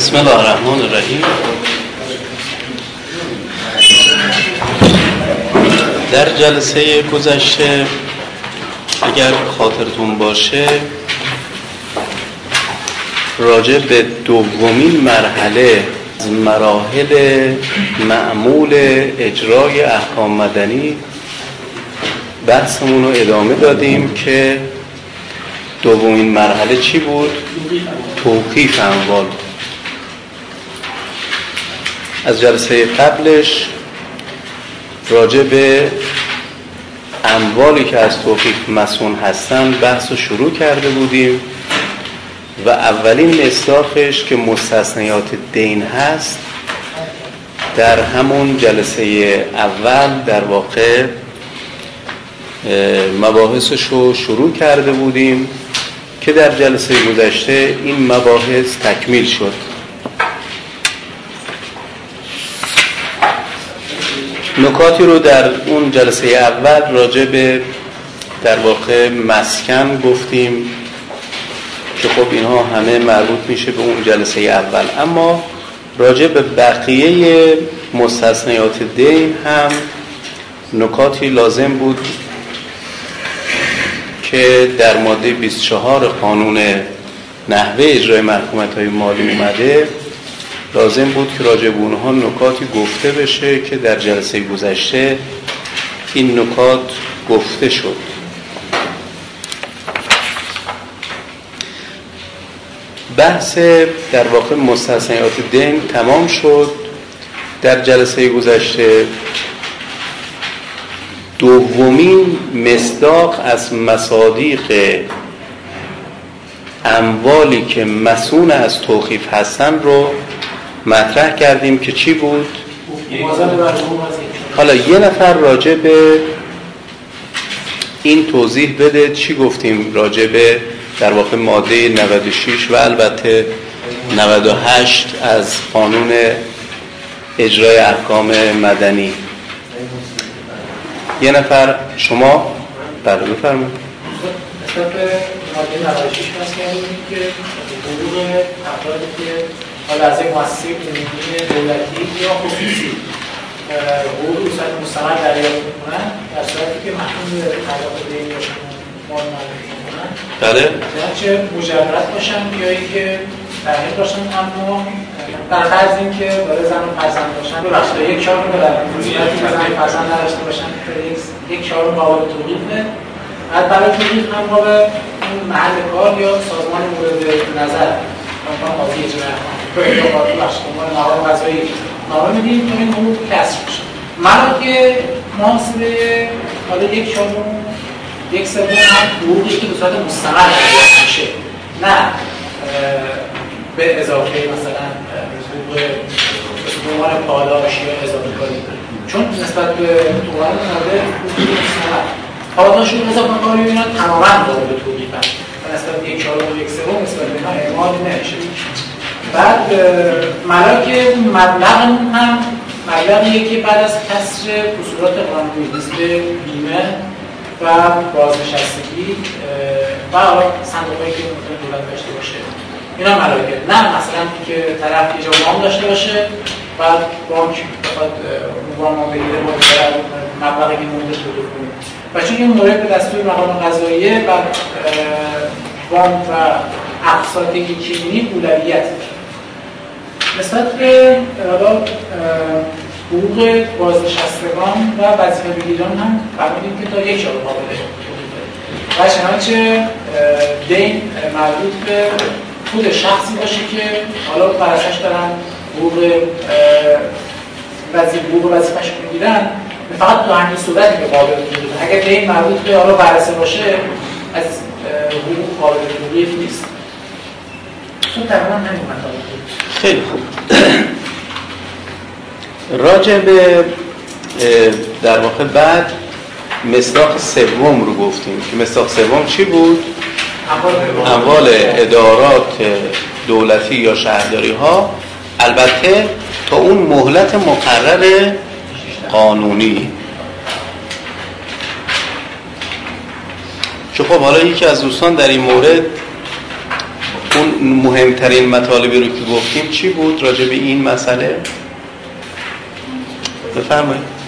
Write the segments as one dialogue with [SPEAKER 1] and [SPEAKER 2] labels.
[SPEAKER 1] بسم الله الرحمن الرحیم در جلسه گذشته اگر خاطرتون باشه راجع به دومین مرحله از مراحل معمول اجرای احکام مدنی بحثمون رو ادامه دادیم که دومین مرحله چی بود؟ توقیف اموال از جلسه قبلش راجع به اموالی که از توقیف مسون هستن بحث رو شروع کرده بودیم و اولین مصداقش که مستثنیات دین هست در همون جلسه اول در واقع مباحثش رو شروع کرده بودیم که در جلسه گذشته این مباحث تکمیل شد. نکاتی رو در اون جلسه اول راجع به در واقع مسکن گفتیم که خب اینها همه مربوط میشه به اون جلسه اول. اما راجع به بقیه مستثنیات دین هم نکاتی لازم بود که در ماده 24 قانون نحوه اجرای محکومت های مالی اومده. لازم بود که راجع به اونها نکاتی گفته بشه که در جلسه گذشته این نکات گفته شد. بحث در واقع مستثنیات دین تمام شد. در جلسه گذشته دومین مصداق از مصادیق اموالی که مسون از توخیف هستن رو مطرح کردیم که چی بود؟ حالا یه نفر راجع به این توضیح بده چی گفتیم راجع به در واقع ماده 96 و البته 98 از قانون اجرای احکام مدنی. یه نفر شما؟ بله بفرمایید.
[SPEAKER 2] نسبت به ماده 96 هست که حقوق افرادی که حالا از یک مؤسسه دولتی یا خصوصی. حقوق صورت مستقل دریافت می‌کنن در صورتی که محکوم به پرداخت دین باشن مال می‌کنن
[SPEAKER 1] بله.
[SPEAKER 2] چه مجرد باشن یا اینکه تغییر باشن اما در فرض اینکه داره زن و فرزند باشن ببخشید یک چهارم در صورتی که زن فرزند نداشته باشن یک چهارم قابل توقیفه از برای توقیف هم ما به محل کار یا سازمان مورد نظر. مثلا قاضی اجرایی احکام نهار غذایی نامه میدیم تا این حقوق کسر بشه محاسبه حالا یک چهارم یک سوم هم حقوقی که به صورت دریافت میشه نه به اضافه مثلا به عنوان پاداش یا اضافه کاری چون نسبت به توان مورد پاداش و اضافه کاری اینا تماما قابل توقیفن نسبت یک چهارم و یک سوم نسبت به اینا اعمال نمیشه. بعد ملاک مبلغ هم مبلغیه که بعد از کسر قصورات قانونی مثل بیمه و بازنشستگی و صندوقهایی که ممکن دولت داشته باشه. اینا ملاکه. نه مثلا که طرف ایجاب وام داشته باشه بعد بانک بخواد وام بگیره با مبلغی که مورد صدور کنه و چون این مورد به دستور مقام قضاییه بعد وام و اقساط یکیمینی اولویت نسبت به حالا حقوق بازنشستگان و وظیفه بگیران هم فرمودیم که تا یک شاید قابل و چنانچه دین مربوط به خود شخصی باشه که حالا براسش دارن حقوق وظیفه حقوق وظیفه‌اش می‌گیرن فقط تو همین صورتی که قابل می‌گیرن اگر دین مربوط به حالا بررسه باشه از حقوق قابل نیست. تو تقریبا همین مطالب
[SPEAKER 1] خیلی خوب. راجع به در واقع بعد مصداق سوم رو گفتیم که مصداق سوم چی بود؟ اموال ادارات دولتی یا شهرداری ها البته تا اون مهلت مقرر قانونی که خب حالا یکی از دوستان در این مورد اون مهمترین مطالبی رو که گفتیم چی بود راجع به این مسئله بفرمایید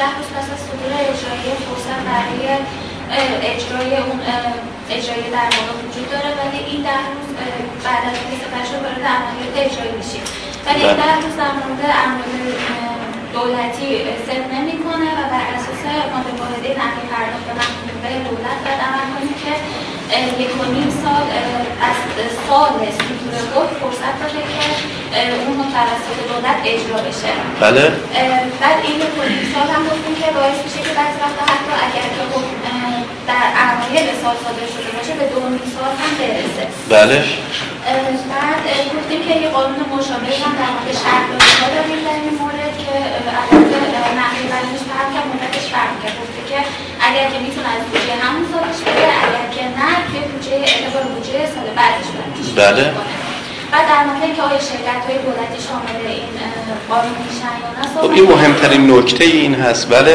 [SPEAKER 3] ده روز پس از صدور اجرای اون اجرای در وجود داره ولی این ده روز بعد از سپری شد وارد عملیات اجرایی میشه ولی این ده روز در مورد دولتی صرف نمی‌کنه و بر اساس واحده نقل پرداخت به دولت باید عمل کنیم که یک و نیم سال از سال صدور حکم فرصت داده که اون توسط دولت اجرا بشه.
[SPEAKER 1] بله.
[SPEAKER 3] بعد این یک و نیم سال هم گفتیم که باعث میشه که بعضی وقتا حتی اگر که در اوایل سال صادر شده باشه به دو نیم سال هم برسه.
[SPEAKER 1] بله.
[SPEAKER 3] بعد گفتیم که یه قانون مشابه هم در مورد شهرداری داریم در این مورد. عدد نقلی بدنش فرق کرد مدتش فرق که اگر که می‌تونه از بودجه همون سالش بده اگر که نه که بودجه اعتبار بودجه سال بعدش
[SPEAKER 1] بله.
[SPEAKER 3] بعد در مورد که آیا شرکت های دولتی شامل این قانون میشن یا نه
[SPEAKER 1] خب این مهمترین نکته این هست. بله.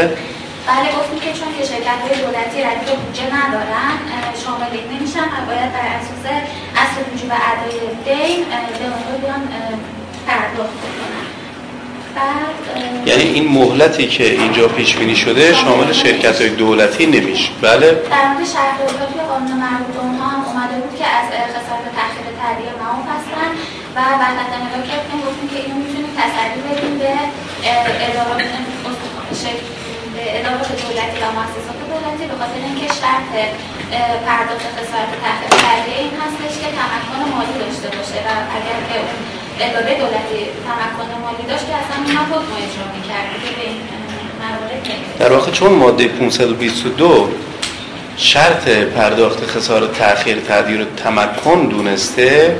[SPEAKER 3] بله گفتیم که چون که شرکت های دولتی ردیف بودجه ندارن شامل این نمیشن و باید بر اساس اصل وجوب ادای دین به اونها بیان پرداخت کنن
[SPEAKER 1] یعنی این مهلتی که اینجا پیش بینی شده شامل شرکت های دولتی نمیشه. بله؟
[SPEAKER 3] در مورد شهرداری که قانون مربوط اونها هم اومده بود که از خسارت تأخیر تهیه معاف هستن و بعد از نگاه کردیم گفتیم که اینو می‌تونیم تسری بدیم به ادارات به ادارات دولتی و مؤسسات دولتی به خاطر اینکه شرط پرداخت خسارت تأخیر تهیه این هستش که تمکن مالی داشته باشه و اگر که اداره دولتی تمکن مالی داشت که اصلا حکم اجرا می‌کرد. که به
[SPEAKER 1] در واقع چون ماده 522 شرط پرداخت خسارت تأخیر تعدیر رو تمکن دونسته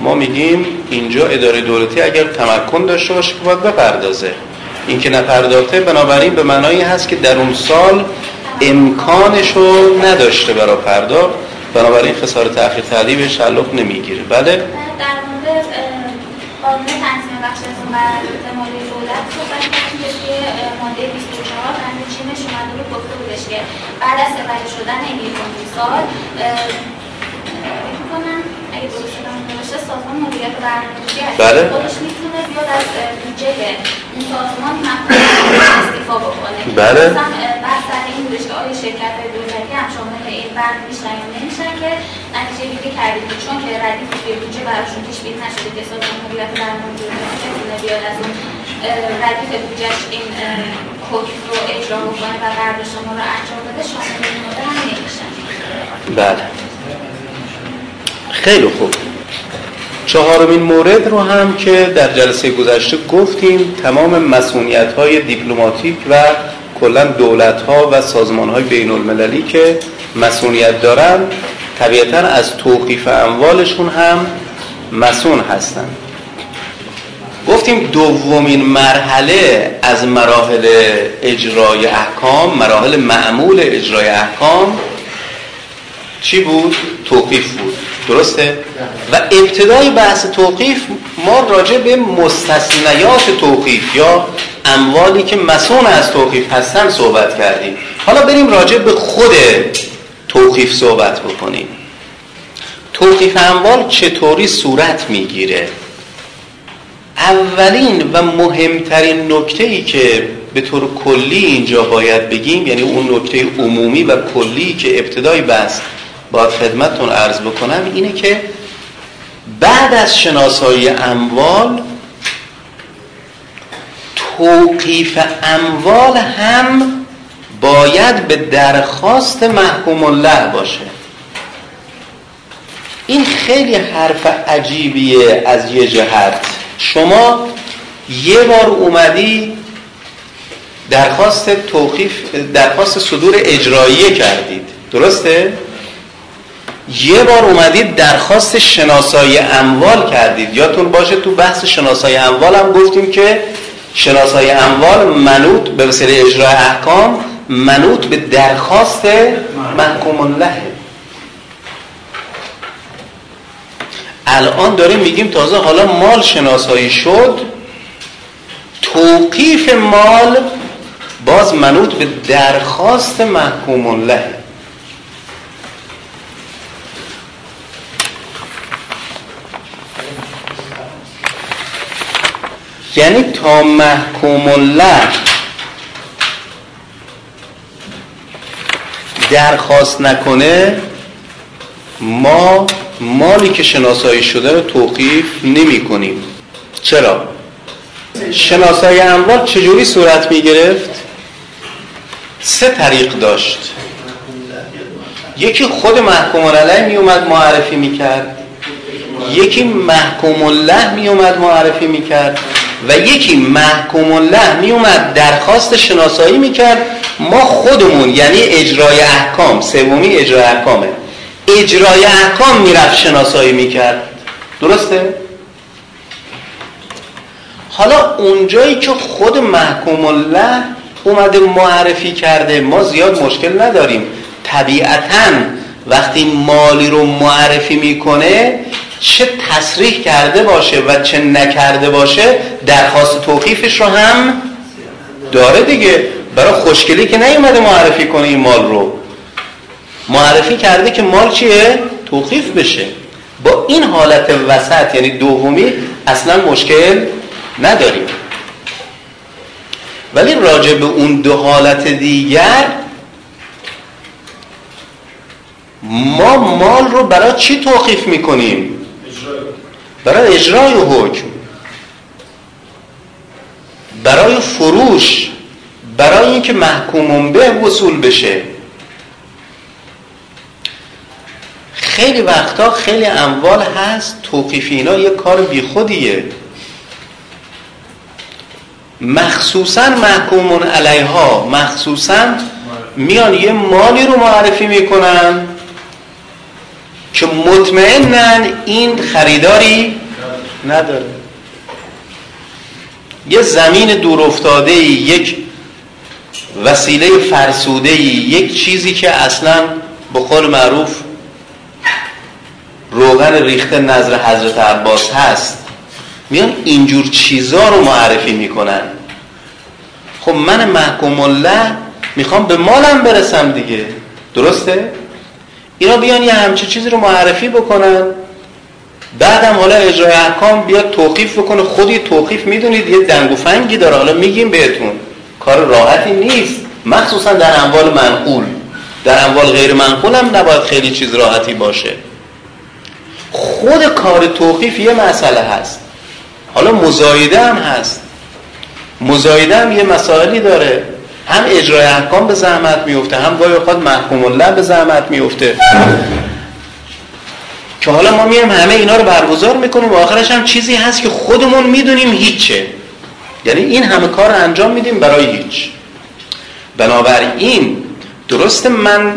[SPEAKER 1] ما میگیم اینجا اداره دولتی اگر تمکن داشته باشه که باید بپردازه. این که نپرداخته بنابراین به معنایی هست که در اون سال امکانش رو نداشته برای پرداخت. بنابراین خسارت تأخیر تعدیر به شلوف نمی‌گیره. بله؟
[SPEAKER 3] قانون تنظیم بخش از مالی دولت صحبت کردیم. که توی ماده 24 بند چینش اومده رو گفته بودش که بعد از سپری شدن این سال می‌کنم اگه درست شدم نوشته سازمان مدیریت برنامه‌ریزی
[SPEAKER 1] بله.
[SPEAKER 3] خودش می‌تونه بیاد از بودجه این سازمان بکنه.
[SPEAKER 1] بله.
[SPEAKER 3] سر این بودش که آیا شرکت دولتی هم شامل این بند میشن یا نمیشن که نتیجه گیری کردیم. که چون که ردیف توی بودجه براشون پیش بینی نشده که سازمان مدیریت برنامه‌ریزی بتونه بیاد از اون ردیف بودجهش این حکم رو اجرا بکنه و برداشت ما رو انجام بده شامل این مورد هم نمیشن.
[SPEAKER 1] بله. خیلی خوب. چهارمین مورد رو هم که در جلسه گذشته گفتیم تمام مسئولیت های دیپلماتیک و کلا دولت ها و سازمان های بین المللی که مسئولیت دارن طبیعتا از توقیف اموالشون هم مسئول هستن. گفتیم دومین مرحله از مراحل اجرای احکام مراحل معمول اجرای احکام چی بود؟ توقیف بود. درسته؟ و ابتدای بحث توقیف ما راجع به مستثنیات توقیف یا اموالی که مسئول از توقیف هستن صحبت کردیم. حالا بریم راجع به خود توقیف صحبت بکنیم. توقیف اموال چطوری صورت می‌گیره؟ اولین و مهمترین نکته ای که به طور کلی اینجا باید بگیم یعنی اون نکته عمومی و کلی که ابتدای بحث باید خدمتتون عرض بکنم اینه که بعد از شناسایی اموال توقیف اموال هم باید به درخواست محکوم الله باشه. این خیلی حرف عجیبیه از یه جهت. شما یه بار اومدی درخواست توقیف درخواست صدور اجراییه کردید. درسته؟ یه بار اومدید درخواست شناسایی اموال کردید. یادتون باشه تو بحث شناسایی اموال هم گفتیم که شناسایی اموال منوط به وسیله اجرای احکام منوط به درخواست محکوم الله. الان داریم میگیم تازه حالا مال شناسایی شد توقیف مال باز منوط به درخواست محکوم الله. یعنی تا محکوم الله. درخواست نکنه ما مالی که شناسایی شده رو توقیف نمی کنیم. چرا؟ شناسایی اموال چجوری صورت می گرفت؟ سه طریق داشت. یکی خود محکوم علیه می اومد معرفی می کرد. یکی محکوم الله می اومد معرفی می کرد. و یکی محکوم الله می اومد درخواست شناسایی می کرد ما خودمون یعنی اجرای احکام سومی اجرای احکامه. اجرای احکام می‌رفت شناسایی می‌کرد. درسته؟ حالا اونجایی که خود محکوم الله اومده معرفی کرده ما زیاد مشکل نداریم. طبیعتا وقتی مالی رو معرفی می‌کنه چه تصریح کرده باشه و چه نکرده باشه درخواست توقیفش رو هم داره دیگه. برای خوشگلی که نیومده معرفی کنه این مال رو. معرفی کرده که مال چیه؟ توقیف بشه. با این حالت وسط یعنی دومی اصلا مشکل نداریم. ولی راجع به اون دو حالت دیگر ما مال رو برای چی توقیف می‌کنیم؟ برای اجرای حکم. برای فروش. برای اینکه محکومون به وصول بشه. خیلی وقتا خیلی اموال هست توقیفی اینا یه کار بیخودیه. مخصوصا محکومون علیها مخصوصا میان یه مالی رو معرفی می‌کنن. که مطمئنن این خریداری نداره. یه زمین دور افتاده یک وسیله فرسوده یک چیزی که اصلا به قول معروف روغن ریخته نظر حضرت عباس هست. میان اینجور چیزا رو معرفی می‌کنن. خب من محکوم الله می‌خوام به مالم برسم دیگه. درسته؟ اینا بیان یه همچه چیزی رو معرفی بکنن. بعدم حالا اجرای احکام بیاد توقیف بکنه. خودی توقیف می‌دونید یه دنگ و فنگی داره. حالا میگیم بهتون. کار راحتی نیست. مخصوصا در اموال منقول. در اموال غیر منقول هم نباید خیلی چیز راحتی باشه. خود کار توقیف یه مسئله هست. حالا مزایده هم هست. مزایده هم یه مسائلی داره. هم اجرای احکام به زحمت میفته هم گاهی اوقات محکوم الله به زحمت میفته که حالا ما میایم همه اینا رو برگزار می‌کنیم و آخرش هم چیزی هست که خودمون می‌دونیم هیچه. یعنی این همه کار انجام میدیم برای هیچ. بنابراین درست من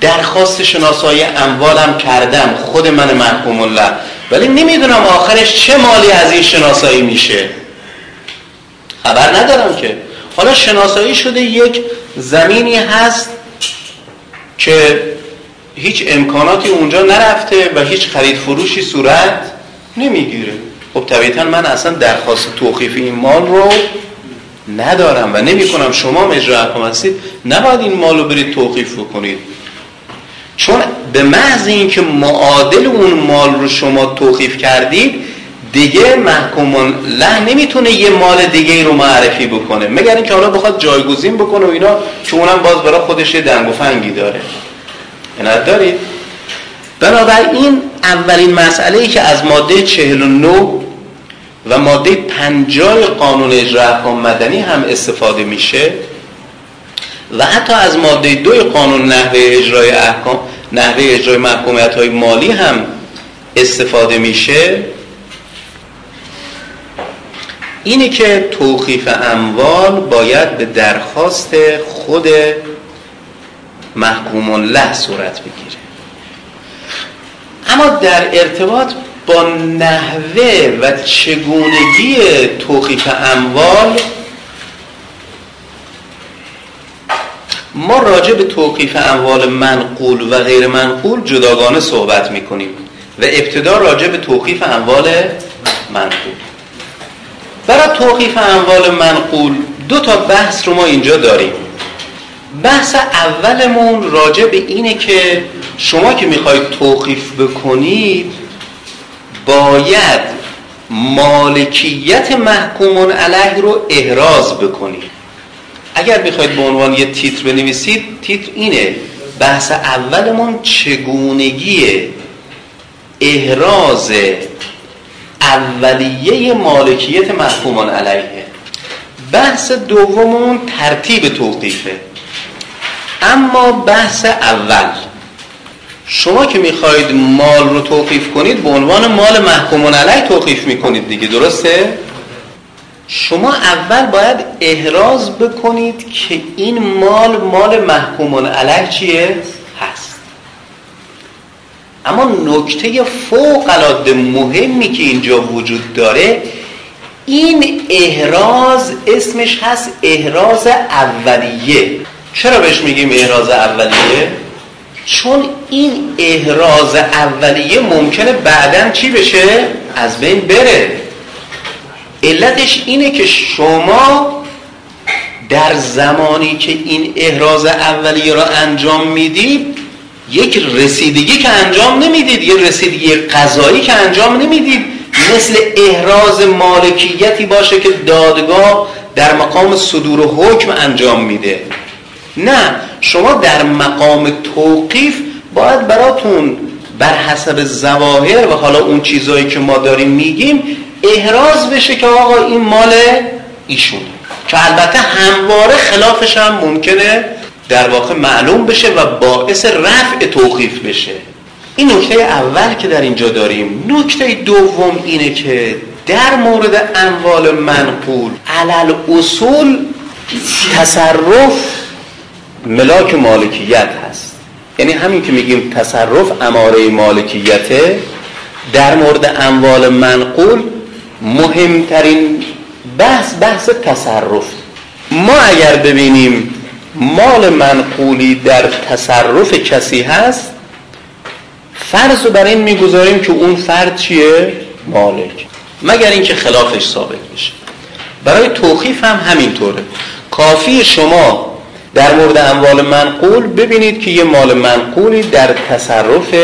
[SPEAKER 1] درخواست شناسایی اموالم کردم خود من محکوم الله. ولی نمی‌دونم آخرش چه مالی از این شناسایی میشه. خبر ندارم که. حالا شناسایی شده یک زمینی هست که هیچ امکاناتی اونجا نرفته و هیچ خرید فروشی صورت نمی‌گیره. خب طبیعتا من اصلا درخواست توقیف این مال رو ندارم و نمی کنم شما هم اجرا احکام هستید. نباید این مال رو برید توقیف بکنید. چون به محض اینکه معادل اون مال رو شما توقیف کردید دیگه محکوم له نمی‌تونه یه مال دیگه رو معرفی بکنه. مگر اینکه حالا بخواد جایگزین بکنه و اینا که اونم باز برای خودش دنگ و فنگی داره. عنایت دارید؟ بنابراین اولین مسئله ای که از ماده 49 و ماده 50 قانون اجرا احکام مدنی هم استفاده میشه و حتی از ماده دوی قانون نحوه اجرای احکام نحوه اجرای محکومیت های مالی هم استفاده میشه. اینه که توقیف اموال باید به درخواست خود محکوم له صورت بگیره. اما در ارتباط با نحوه و چگونگی توقیف اموال ما راجع به توقیف اموال منقول و غیر منقول جداگانه صحبت می‌کنیم و ابتدا راجع به توقیف اموال منقول. برای توقیف اموال منقول دو تا بحث رو ما اینجا داریم. بحث اولمون راجع به اینه که شما که می‌خواید توقیف بکنید باید مالکیت محکومون علیه رو احراز بکنید اگر بخواید به عنوان یه تیتر بنویسید تیتر اینه بحث اولمون چگونگی احراز اولیه مالکیت محکومان علیه بحث دوممون ترتیب توقیفه اما بحث اول شما که می‌خواید مال رو توقیف کنید به عنوان مال محکومون علیه توقیف می‌کنید دیگه درسته؟ شما اول باید احراز بکنید که این مال مال محکومون علیه چیه؟ اما نکته فوق العاده مهمی که اینجا وجود داره این احراز اسمش هست احراز اولیه چرا بهش میگیم احراز اولیه؟ چون این احراز اولیه ممکنه بعدا چی بشه؟ از بین بره علتش اینه که شما در زمانی که این احراز اولیه را انجام می‌دید یک رسیدگی که انجام نمی‌دید یک رسیدگی قضایی که انجام نمی‌دید. مثل احراز مالکیتی باشه که دادگاه در مقام صدور و حکم انجام میده. نه شما در مقام توقیف باید براتون بر حسب زواهر و حالا اون چیزهایی که ما داریم میگیم احراز بشه که آقا این مال ایشون که البته همواره خلافش هم ممکنه در واقع معلوم بشه و باعث رفع توقیف بشه. این نکته اول که در اینجا داریم نکته دوم اینه که در مورد اموال منقول علل اصول تصرف ملاک مالکیت هست. یعنی همین که میگیم تصرف اماره مالکیته در مورد اموال منقول مهمترین بحث بحث تصرف. ما اگر ببینیم مال منقولی در تصرف کسی هست فرض رو بر این می‌گذاریم که اون فرد چیه؟ مالک. مگر اینکه خلافش ثابت بشه. برای توخیف هم همینطوره. کافی شما در مورد اموال منقول ببینید که یه مال منقولی در تصرف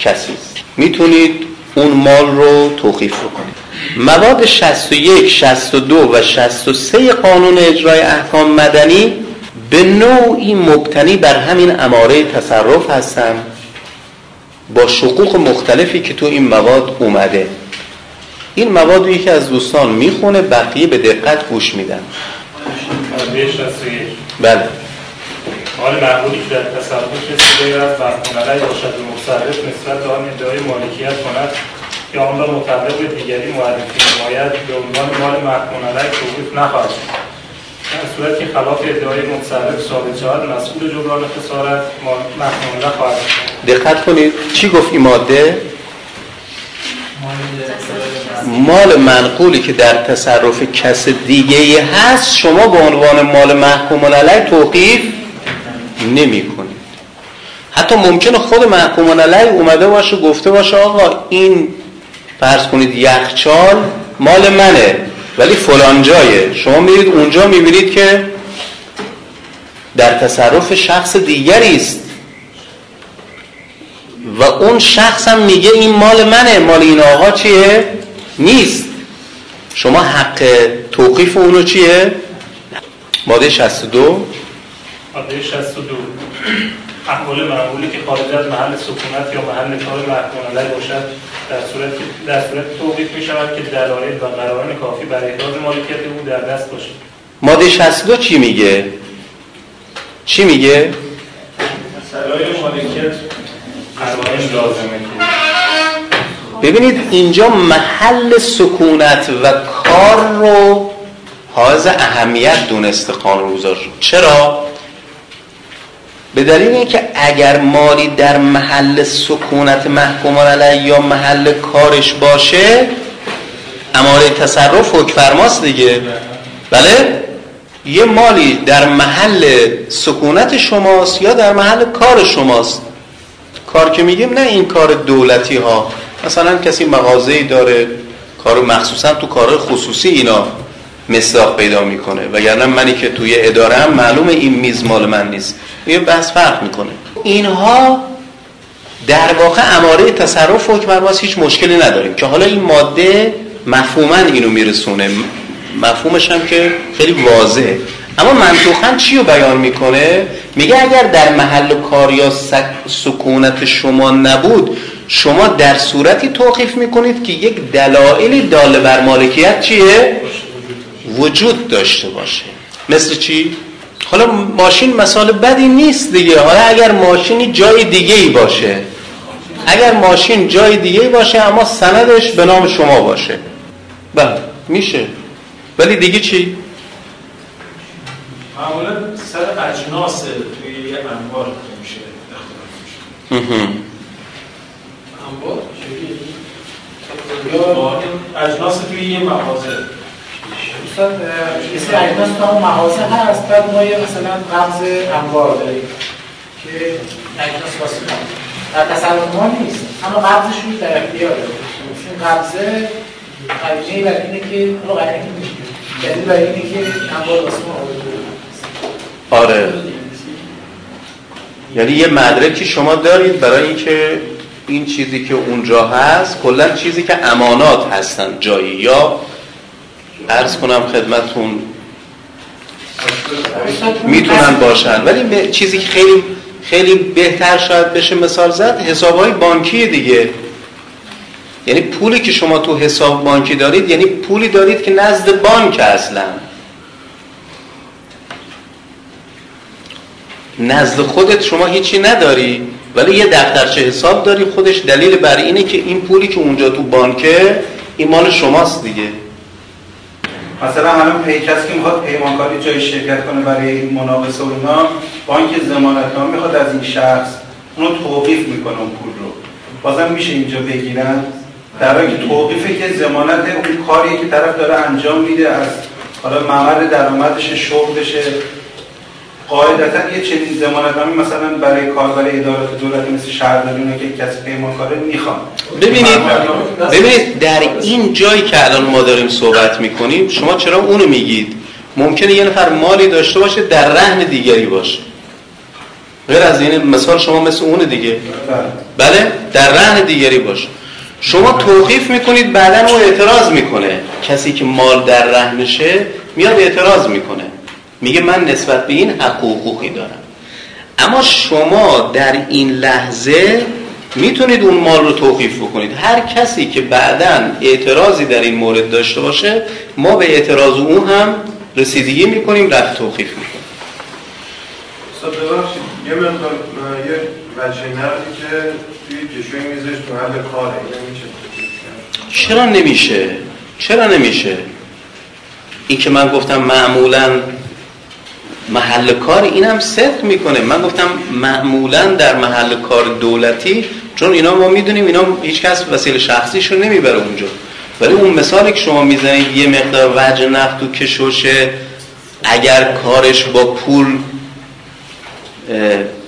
[SPEAKER 1] کسی است. می‌تونید اون مال رو توخیف کنید مواد 61, 62 و 63 قانون اجرای احکام مدنی به نوعی مبتنی بر همین اماره تصرف هستن با شقوق مختلفی که تو این مواد اومده. این مواد رو یکی از دوستان می‌خونه بقیه به دقت گوش میدن. بله.
[SPEAKER 4] حال معمولی که در تصرف کسی غیر از مفهوم باشد و مصرف نسبت به آن ادعای مالکیت کند یا آن را مطلق دیگری معرفی نماید به عنوان مال محکوم علیه توقیف نخواهد در صورت که خلاف ادعای متصرف ثابت شود مسئول جبران خسارت محکوم نخواهد
[SPEAKER 1] دقت کنید. چی گفت این ماده؟ مال منقولی که در تصرف کس دیگه هست شما به عنوان مال محکوم علیه توقیف نمی کنید حتی ممکنه خود محکوم علیه اومده باشه گفته باشه آقا این فرض کنید یخچال مال منه. ولی فلان جایه شما میرید اونجا می‌بینید که در تصرف شخص دیگری است. و اون شخص هم میگه این مال منه مال این آقا چیه؟ نیست. شما حق توقیف اونو چیه؟ ماده 62
[SPEAKER 4] ماده 62 احوال معمولی که خارج از محل سکونت یا محل کار محکوم علیه باشد. در صورت در صورت توقیف می شود که دلایل و قرائن کافی برای احراز مالکیت او در دست باشد.
[SPEAKER 1] ماده 62 چی میگه؟ چی میگه؟
[SPEAKER 4] دلایل مالکیت قرائن لازمه
[SPEAKER 1] ببینید اینجا محل سکونت و کار رو حائز اهمیت دونسته قانونگذار چرا؟ به دلیل اینکه اگر مالی در محل سکونت محکومان علیه یا محل کارش باشه اماره تصرف حکفرماست دیگه. بله؟ یه مالی در محل سکونت شماست یا در محل کار شماست؟ کار که میگیم نه این کار دولتی ها مثلا کسی مغازه‌ای داره کار مخصوصا تو کار خصوصی اینا مصداق پیدا می‌کنه وگرنه منی که توی اداره هم معلومه این میز مال من نیست. یه بحث فرق می‌کنه. اینها در واقع اماره تصرف حکم هیچ مشکلی نداریم. که حالا این ماده مفهوما اینو میرسونه. مفهومش هم که خیلی واضحه. اما منطوقا چی رو بیان می‌کنه؟ میگه اگر در محل کار یا سکونت شما نبود شما در صورتی توقیف می‌کنید که یک دلایلی داله بر مالکیت چیه؟ وجود داشته باشه. مثل چی؟ حالا ماشین مثال بدی نیست دیگه. حالا اگر ماشینی جای دیگه ای باشه. اگر ماشین جای دیگه ای باشه اما سندش به نام شما باشه. بله میشه. ولی دیگه چی؟
[SPEAKER 2] معمولا سر اجناس توی یه انبار میشه. انبار؟ اجناس توی یه مغازه. استاد اسم اجناس تو مغازه هست. بعد ما یه مثلا قبض انبار داریم که اجناس واسه در تصرف ما نیست. اما قبضش روی در اختیار این قبضه قضیه برای اینه که رو قراره که دلیل برای اینه که انبار واسه ما
[SPEAKER 1] آره. یعنی یه مدرکی شما دارید برای اینکه این چیزی که اونجا هست کلا چیزی که امانات هستن جایی یا عرض کنم خدمتون می‌تونن باشن. ولی چیزی که خیلی خیلی بهتر شاید بشه مثال زد حساب های بانکی دیگه. یعنی پولی که شما تو حساب بانکی دارید یعنی پولی دارید که نزد بانک اصلا. نزد خودت شما هیچی نداری ولی یه دفترچه حساب داری خودش دلیل بر اینه که این پولی که اونجا تو بانکه این مال شماست دیگه.
[SPEAKER 5] مثلا الان پیکس که می‌خواد پیمانکاری جای شرکت کنه برای مناقصه و اینا بانک ضمانتنامه می‌خواد از این شخص اونو توقیف می‌کنه اون پول رو. بازم میشه اینجا بگیرن؟ در حالی که توقیفه که ضمانت اون کاری که طرف داره انجام میده از حالا ممر درآمدش شغلشه قاعدتا یه چنین زمانتنامه مثلا برای کاربر ادارات دولتی مثل شهرداری که کسی پیمانکاره می‌خوان.
[SPEAKER 1] ببینید ببینید در این جایی که الان ما داریم صحبت می‌کنیم شما چرا اونو میگید؟ ممکنه یه نفر مالی داشته باشه در رهن دیگری باشه. غیر از این مثال شما مثل اون دیگه. بله. در رهن دیگری باشه. شما توقیف می‌کنید بعدا او اعتراض می‌کنه. کسی که مال در رهنشه میاد اعتراض می‌کنه. میگه من نسبت به این حقوقی دارم. اما شما در این لحظه می‌تونید اون مال رو توقیف بکنید. هر کسی که بعدا اعتراضی در این مورد داشته باشه ما به اعتراض اون هم رسیدگی می‌کنیم رفت توقیف می‌کنیم.
[SPEAKER 6] ببخشید یه مقدار یه وجه نردی که توی کشوی میزش تو حل کاره
[SPEAKER 1] چرا نمیشه؟ چرا نمیشه؟ این که من گفتم معمولا محل کار اینم صدق می‌کنه. من گفتم معمولا در محل کار دولتی چون اینا ما می‌دونیم اینا هیچ کس وسیله شخصیش رو نمی‌بره اونجا. ولی اون مثالی که شما می‌زنید یه مقدار وجه نفت و کشوشه اگر کارش با پول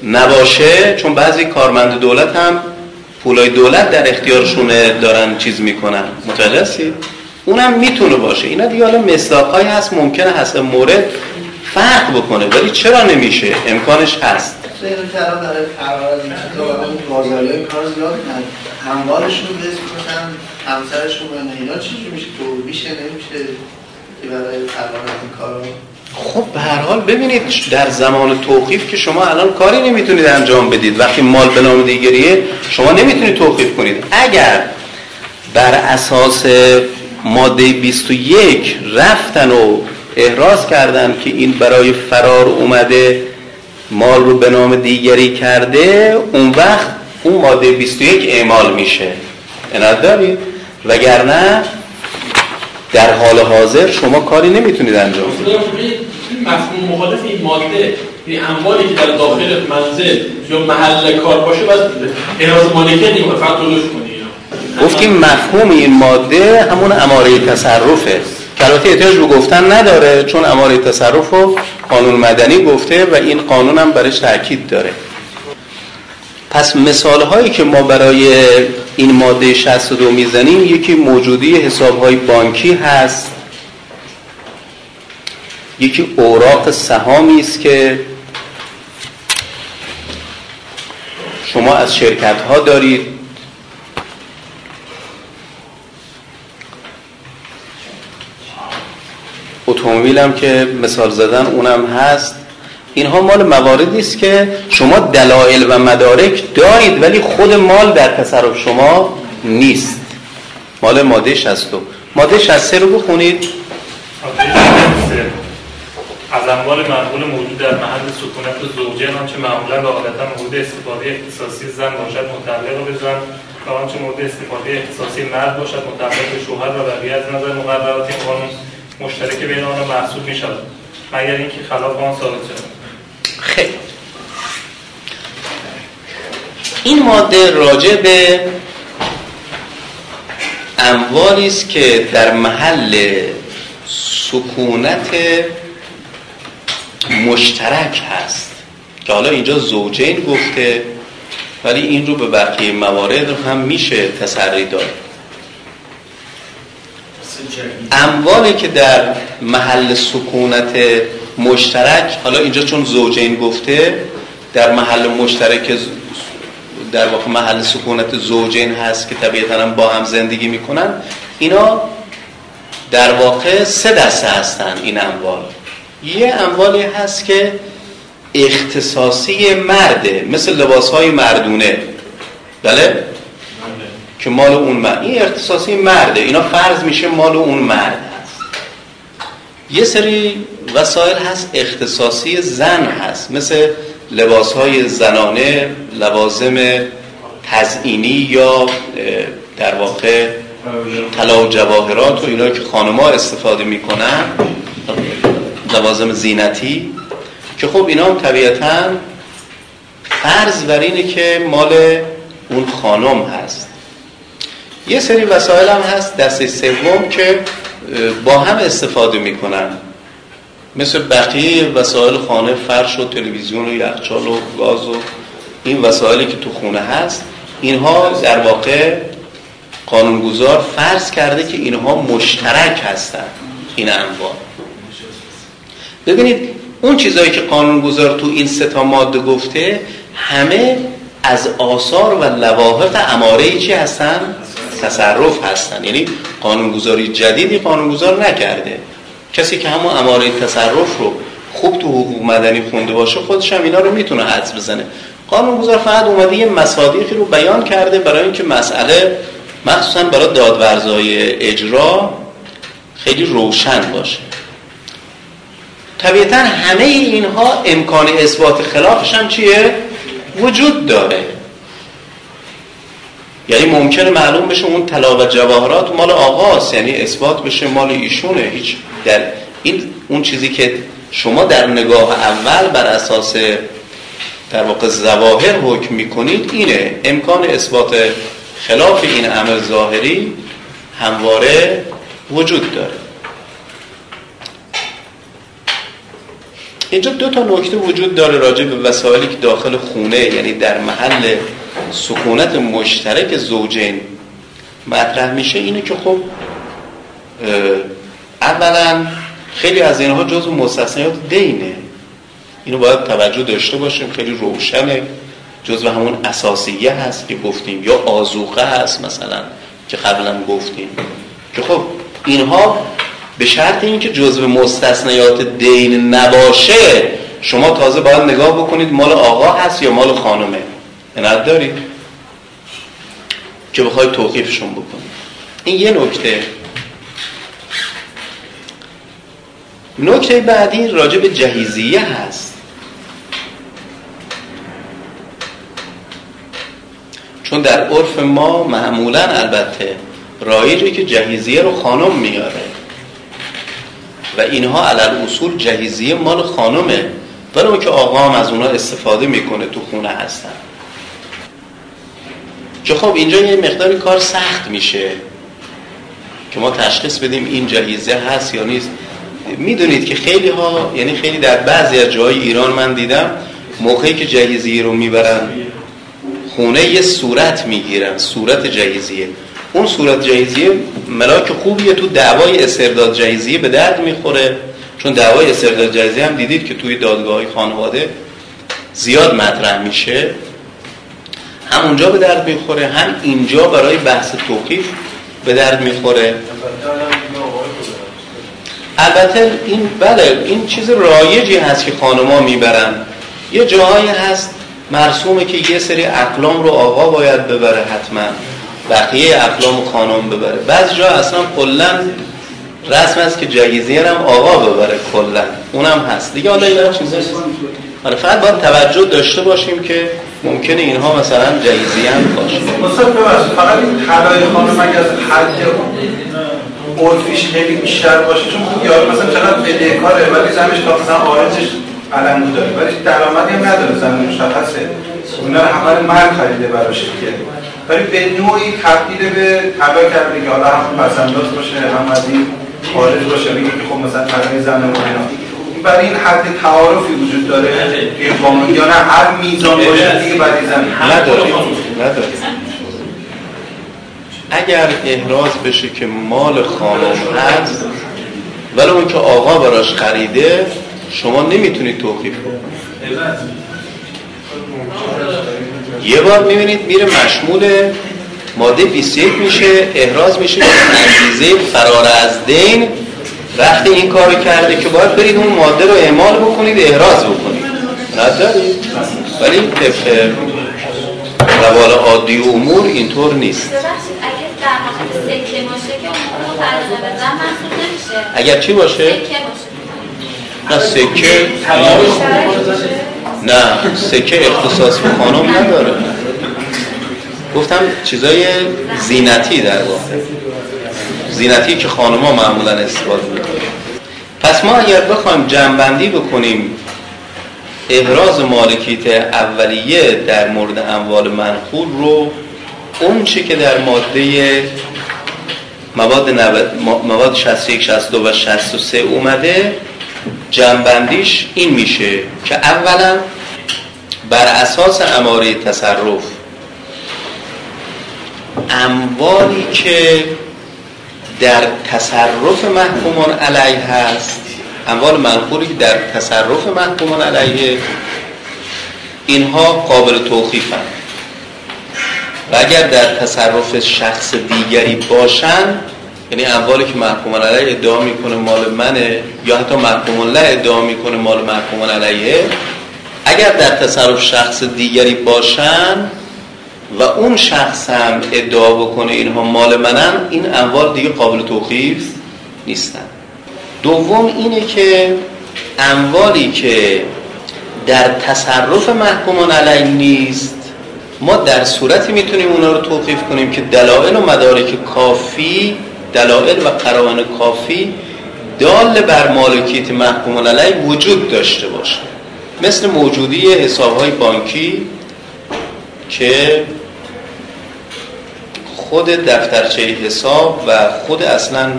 [SPEAKER 1] نباشه چون بعضی کارمند دولت هم پولای دولت در اختیارشونه دارن چیز می‌کنن. متوجه هستی؟ اونم می‌تونه باشه. اینا دیگه حالا مصداقهایی هست ممکنه هست مورد فرق بکنه ولی چرا نمیشه؟ امکانش هست.
[SPEAKER 7] هموارشون بس همسرشون و اینا چیزی میشه تو میشه نمیشه که برای این کارو
[SPEAKER 1] خب به هر حال ببینید در زمان توقیف که شما الان کاری نمی‌تونید انجام بدید وقتی مال به نام دیگریه شما نمی‌تونید توقیف کنید. اگر بر اساس ماده 21 رفتن و احراز کردن که این برای فرار اومده مال رو به نام دیگری کرده اون وقت اون ماده 21 اعمال میشه. اناد دارید؟ وگرنه در حال حاضر شما کاری نمی‌تونید انجام بدید.
[SPEAKER 8] مفهوم مخالف این ماده این اموالی که در داخل منزل یا محل کار باشه باید احراز مالکیت نمی‌کنه فقط درست کنی
[SPEAKER 1] گفتیم مفهوم این ماده همون اماره تصرفه. البته احتیاج به گفتن نداره چون اماره تصرف رو قانون مدنی گفته و این قانون هم برش تاکید داره. پس مثال هایی که ما برای این ماده 62 می‌زنیم یکی موجودی حساب های بانکی هست. یکی اوراق سهامی است که شما از شرکت ها دارید. اتومبیل هم که مثال زدن اونم هست. اینها مال مواردی است که شما دلایل و مدارک دارید ولی خود مال در تصرف شما نیست. مال ماده 62 ماده 63 رو بخونید.
[SPEAKER 4] از اموال منقول موجود در محل سکونت زوجین آنچه معمولا و عادتا مورد استفاده اختصاصی زن باشد متعلق به زن و آنچه مورد استفاده اختصاصی مرد باشد متعلق به شوهر و بقیه از نظر مقررات قانون مشترک بین آنها محسوب می شود مگر اینکه خلاف آن ثابت شود.
[SPEAKER 1] خیلی. این ماده راجع به اموالی است که در محل سکونت مشترک هست. که حالا اینجا زوجین گفته ولی این رو به بقیه موارد هم میشه تسری داد. اموالی که در محل سکونت مشترک حالا اینجا چون زوجین گفته در محل مشترک در واقع محل سکونت زوجین هست که طبیعتا هم با هم زندگی می‌کنن اینا در واقع سه دسته هستن این اموال. یه اموالی هست که اختصاصی مرده مثل لباس های مردونه. بله؟ که مال اون مرد این اختصاصی مرده. اینا فرض میشه مال اون مرد هست. یه سری وسایل هست اختصاصی زن هست. مثل لباس های زنانه لوازم تزئینی یا در واقع طلا و جواهرات و اینا که خانما استفاده می‌کنن. لوازم زینتی. که خب اینا هم طبیعتا فرض بر اینه که مال اون خانم هست. یه سری وسایل هم هست دسته سوم که با هم استفاده می‌کنن مثل بقیه وسایل خانه فرش و تلویزیون و یخچال و گاز و این وسایلی که تو خونه هست اینها در واقع قانونگذار فرض کرده که اینها مشترک هستن این انواع ببینید اون چیزهایی که قانونگذار تو این سه تا ماده گفته همه از آثار و لواحق اماره چی هستن؟ تصرف هستن. یعنی قانونگذاری جدیدی قانونگذار نکرده. کسی که همون اماره تصرف رو خوب تو حقوق مدنی خونده باشه خودش هم اینا رو می‌تونه حدس بزنه. قانونگذار فقط اومده یه مصادیقی رو بیان کرده برای اینکه مسئله مخصوصا برای دادورزای اجرا خیلی روشن باشه. طبیعتا همه اینها امکان اثبات خلافش هم چیه؟ وجود داره. یعنی ممکنه معلوم بشه اون طلا و جواهرات مال آقاست یعنی اثبات بشه مال ایشونه. هیچ در این اون چیزی که شما در نگاه اول بر اساس در واقع زواهر حکم می‌کنید اینه. امکان اثبات خلاف این امر ظاهری همواره وجود داره. اینجا دو تا نکته وجود داره راجع به وسایلی که داخل خونه یعنی در محل سکونت مشترک زوجین مطرح میشه اینه که خب اولا خیلی از اینها جزو مستثنیات دینه. اینو باید توجه داشته باشیم خیلی روشنه. جزو همون اساسیه هست که گفتیم یا آزوقه هست مثلا که قبلا گفتیم. که خب اینها به شرط اینکه جزو مستثنیات دین نباشه شما تازه باید نگاه بکنید مال آقا هست یا مال خانمه. دارید که بخواید توقیفشون بکنید این یه نکته. نکته بعدی راجع به جهیزیه هست. چون در عرف ما معمولا البته رایجه که جهیزیه رو خانم میاره. و اینها علل اصول جهیزیه مال خانمه. ولی که آقا هم از اونها استفاده می‌کنه تو خونه هستن. که خب اینجا یه مقداری کار سخت میشه که ما تشخیص بدیم این جهیزیه هست یا نیست. می‌دونید که خیلی ها یعنی خیلی در بعضی از جای ایران من دیدم موقعی که جهیزیه رو می‌برن خونه یه صورت می‌گیرن صورت جهیزیه اون صورت جهیزیه ملاک خوبیه تو دعوای استرداد جهیزیه به درد می‌خوره. چون دعوای استرداد جهیزیه هم دیدید که توی دادگاه خانواده زیاد مطرح میشه. هم اونجا به درد می‌خوره هم اینجا برای بحث توقیف به درد می‌خوره. البته این بله این چیز رایجی هست که خانما می‌برن. یه جاهایی هست مرسومه که یه سری اقلام رو آقا باید ببره حتما. بقیه اقلام خانم ببره. بعض جا اصلا کلا رسم است که جایزیه هم آقا ببره کلا. اونم هست. دیگه حالا این چیزا آره فقط باید توجه داشته باشیم که ممکنه اینها مثلا جایزی هم باشه.
[SPEAKER 5] مصطفی فقط این طلای خانم اگر از حد عرفیش خیلی بیشتر باشه؟ چون خوب یارو مثلا چقدر بدهکاره ولی زنش تا مثلا آرزش علمو داره. ولی درآمدی هم نداره زن مشخصه. اونا همه مرد خریده براش دیگه ولی به نوعی تبدیل به طلا کرده که حالا هم پسنداز باشه هم از این خارج باشه بگه که خب مثلا طلای زن و برای این حد تعارفی وجود داره این قانون یا نه هر میزان باشه دیگه برای زن
[SPEAKER 1] نداره نداره اگر احراز بشه که مال خانم هست ولی اون که آقا براش خریده شما نمی‌تونید توقیف کنید. یه بار می‌بینید میره مشمول ماده 21 میشه احراز میشه که انگیزه فرار از دین وقتی این کارو کرده که باید برید اون ماده رو اعمال بکنید احراز بکنید. ندارید ولی طبق روال عادی و امور اینطور نیست. اگر چی باشه؟ نه سکه نه سکه اختصاص به خانم نداره. گفتم چیزای زینتی در واقع. زینتی که خانما معمولا استفاده پس ما اگر بخوایم جنبندی بکنیم ابراز مالکیت اولیه در مورد اموال منقول رو اون چی که در ماده مواد, مواد 61, 62 و 63 اومده جنبندیش این میشه که اولا بر اساس اماره تصرف اموالی که در تصرف محکومان علیه هست اموال منقولی که در تصرف محکومان علیه اینها قابل توخیف هم. و اگر در تصرف شخص دیگری باشن یعنی اموالی که محکوم علیه ادعا می‌کنه مال منه یا حتی محکوم الله ادعا می‌کنه مال محکوم علیه اگر در تصرف شخص دیگری باشن و اون شخص هم ادعا بکنه اینها مال منن این اموال دیگه قابل توقیف نیستن. دوم اینه که اموالی که در تصرف محکومان علیه نیست ما در صورتی می‌تونیم اونا رو توقیف کنیم که دلائل و مدارک کافی دلائل و قرائن کافی دال بر مالکیت محکوم علیه وجود داشته باشه. مثل موجودی حساب های بانکی که خود دفترچه حساب و خود اصلا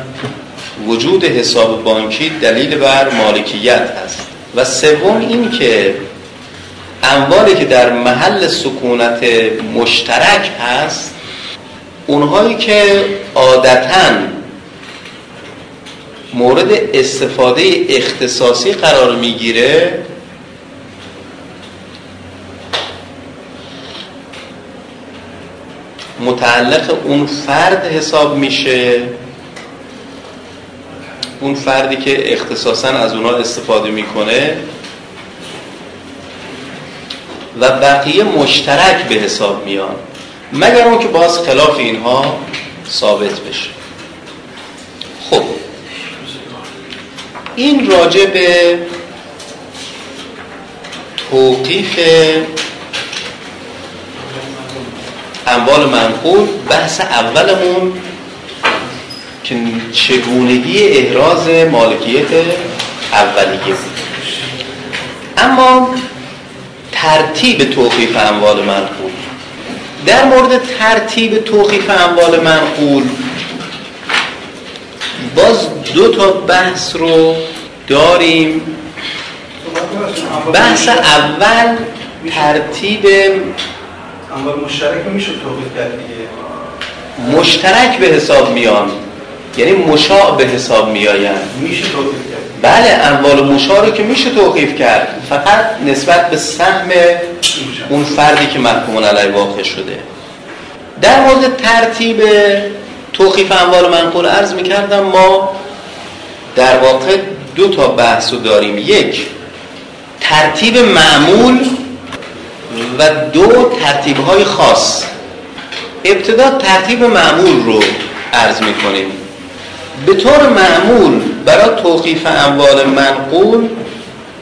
[SPEAKER 1] وجود حساب بانکی دلیل بر مالکیت هست و سوم این که اموالی که در محل سکونت مشترک هست اونهایی که عادتا مورد استفاده اختصاصی قرار می‌گیره متعلق اون فرد حساب میشه؟ اون فردی که اختصاصا از اونها استفاده می‌کنه و بقیه مشترک به حساب میان. مگر اون که باز خلاف اینها ثابت بشه. خب. این راجع به توقیف اموال منقول بحث اولمون که چگونگی احراز مالکیت اولیه بود. اما ترتیب توقیف اموال منقول. در مورد ترتیب توقیف اموال منقول باز دو تا بحث رو داریم. بحث اول ترتیب
[SPEAKER 5] اموال مشترک میشه توقیف کرد دیگه.
[SPEAKER 1] مشترک به حساب میان. یعنی مشاع به حساب میآیند.
[SPEAKER 5] میشه توقیف کرد.
[SPEAKER 1] بله اموال مشاع رو که میشه توقیف کرد. فقط نسبت به سهم اون فردی که محکوم علیه واقع شده. در مورد ترتیب توقیف اموال منقول عرض می‌کردم ما در واقع دو تا بحث رو داریم. یک ترتیب معمول و دو ترتیب های خاص. ابتدا ترتیب معمول رو عرض می کنیم به طور معمول برای توقیف اموال منقول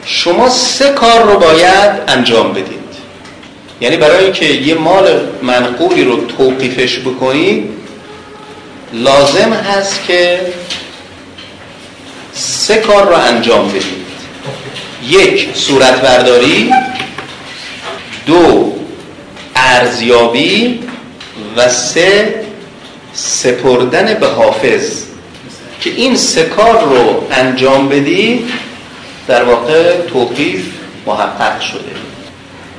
[SPEAKER 1] شما سه کار رو باید انجام بدید. یعنی برای اینکه یه مال منقولی رو توقیفش بکنید لازم هست که سه کار رو انجام بدید. یک صورت برداری دو ارزیابی و سه سپردن به حافظ. که این سه کار رو انجام بدید در واقع توقیف محقق شده.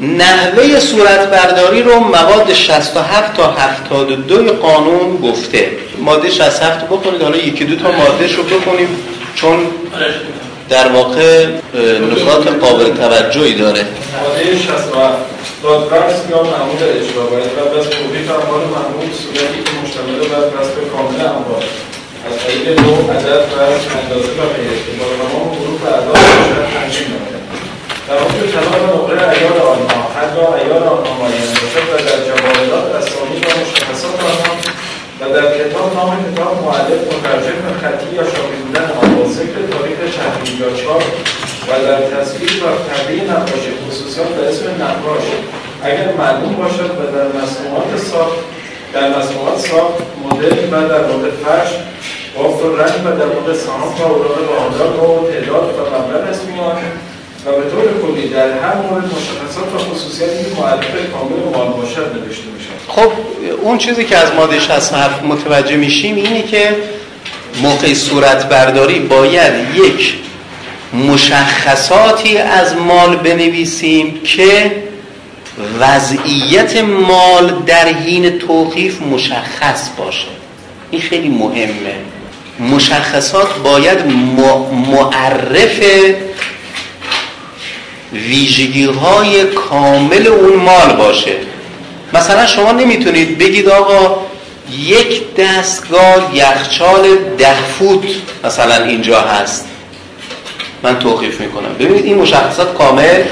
[SPEAKER 1] نحوه صورت برداری رو مواد 67 تا 72 قانون گفته. ماده 67 بکنید حالا یکی دو تا ماده رو بکنیم چون در واقع نکات قابل توجهی داره.
[SPEAKER 9] ماده 67 دادرس یا معمول اجرا باید قبل از توقیف اموال معمول صورتی که مشتمل بر رسم کامل اموال از طریق دو عدد و اندازه و غیره. با تمام حروف اعداد باشد تنظیم نماید در حکم طلاق نقره ایار آنها حتی ایار آنها معین باشد و در جواهرات اسامی و مشخصات آنها و در کتاب نام کتاب معلف مترجم خطی یا شامل بودن آن با ذکر تاریخ تحویل یا چاپ و در تصویر و تبدیل نقاشی خصوصیات به اسم نقاش. اگر معلوم باشد و در مصنوعات ساخت در مصنوعات ساخت مدل و در مورد فرش بافت و رنگ و در مورد سهام و اوراق واحدات و تعداد و مبلغ اسمیان و به طور کلی در هر مورد مشخصات و خصوصیاتی که معرف کامل مال باشد نوشته می‌شد
[SPEAKER 1] خب اون چیزی که از ماده 67 متوجه میشیم اینه که موقع صورت برداری باید یک مشخصاتی از مال بنویسیم که وضعیت مال در حین توقیف مشخص باشه. این خیلی مهمه. مشخصات باید معرف ویژگی های کامل اون مال باشه. مثلا شما نمی‌تونید بگید آقا یک دستگاه یخچال ده فوت مثلا اینجا هست. من توقیف می‌کنم. ببینید این مشخصات کامل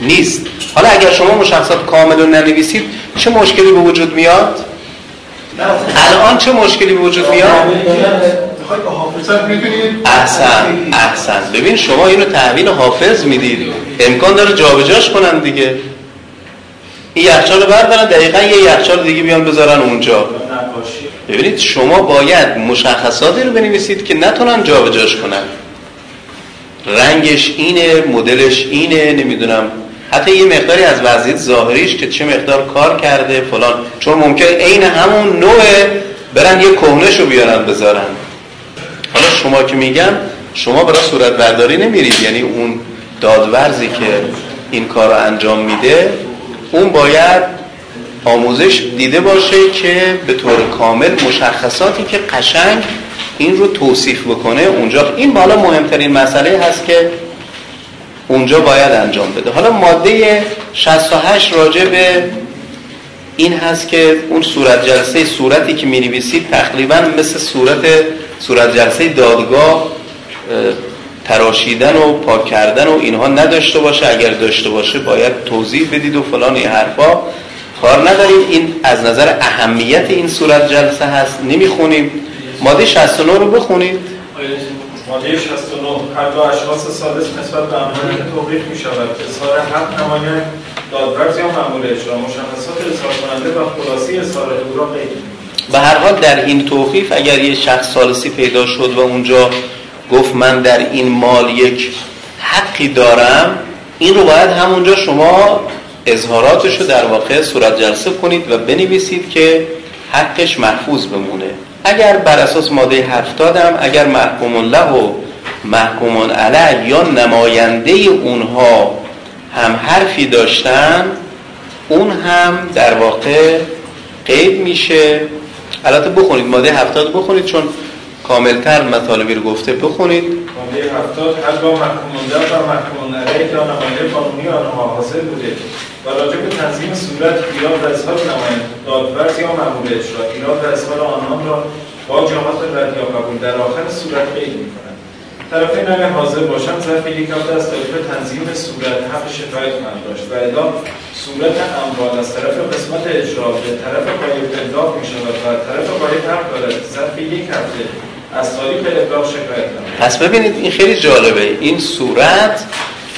[SPEAKER 1] نیست. حالا اگر شما مشخصات کامل رو ننویسید چه مشکلی به وجود میاد؟ الان چه مشکلی به وجود میاد؟ احسن احسن. ببین شما اینو تحویل حافظ می‌دید. امکان داره جابجاش کنن دیگه. این یخچال رو بردارن دقیقا یه یخچال دیگه بیان بذارن اونجا. ببینید شما باید مشخصاتی رو بنویسید که نتونن جابجاش کنن. رنگش اینه مدلش اینه نمی‌دونم. حتی یه مقداری از وضعیت ظاهریش که چه مقدار کار کرده فلان. چون ممکن عین همون نوعه برن یه کهنش رو بیارن بذارن. حالا شما که میگم شما برای صورت برداری نمیرید. یعنی اون دادورزی که این کار رو انجام میده اون باید آموزش دیده باشه که به طور کامل مشخصاتی که قشنگ این رو توصیف بکنه اونجا. این بالا مهمترین مسئله هست که اونجا باید انجام بده. حالا ماده 68 راجع به این هست که اون صورت جلسه صورتی که می نویسید تقریبا مثل صورت صورت جلسه دادگاه تراشیدن و پاک کردن و اینها نداشته باشه. اگر داشته باشه باید توضیح بدید و فلان این حرفا. کار نداریم این از نظر اهمیت این صورت جلسه هست. نمی‌خونیم ماده 69 رو بخونید.
[SPEAKER 9] ماده 69 هر دو اشخاص سادس نسبت به که توقیف می شود اظهار حق نمایند دادورز یا معمول اجرا. مشخصات اظهار کننده و خلاصی اظهار او را
[SPEAKER 1] به هر حال در این توقیف اگر یه شخص سالسی پیدا شد و اونجا گفت من در این مال یک حقی دارم این رو باید همونجا شما اظهاراتش رو در واقع صورت جلسه کنید و بنویسید که حقش محفوظ بمونه. اگر بر اساس ماده هفتادم اگر محکوم له و محکوم علیه یا نماینده اونها هم حرفی داشتن اون هم در واقع قید میشه. البته بخونید ماده هفتاد بخونید چون کاملتر مطالبی رو گفته. بخونید.
[SPEAKER 9] ماده هفتاد هر با محکوم له و محکوم علیه یا نماینده قانونی آنها حاصل بوده. و راجع به تنظیم صورت ایراد و اظهار نماینده دادورز یا معمول اجرا ایراد و اظهار آنان را با جامعات رد یا قبول در آخر صورت قید می کنند طرفین اگر حاضر باشند ظرف یک هفته از طریق تنظیم صورت حق شکایت من داشت و الا صورت اموال از طرف قسمت اجرا به طرف قایب ابلاغ می شود و طرف قایب حق دارد. ظرف یک هفته از تاریخ ابلاغ شکایت کنند
[SPEAKER 1] پس ببینید این خیلی جالبه. این صورت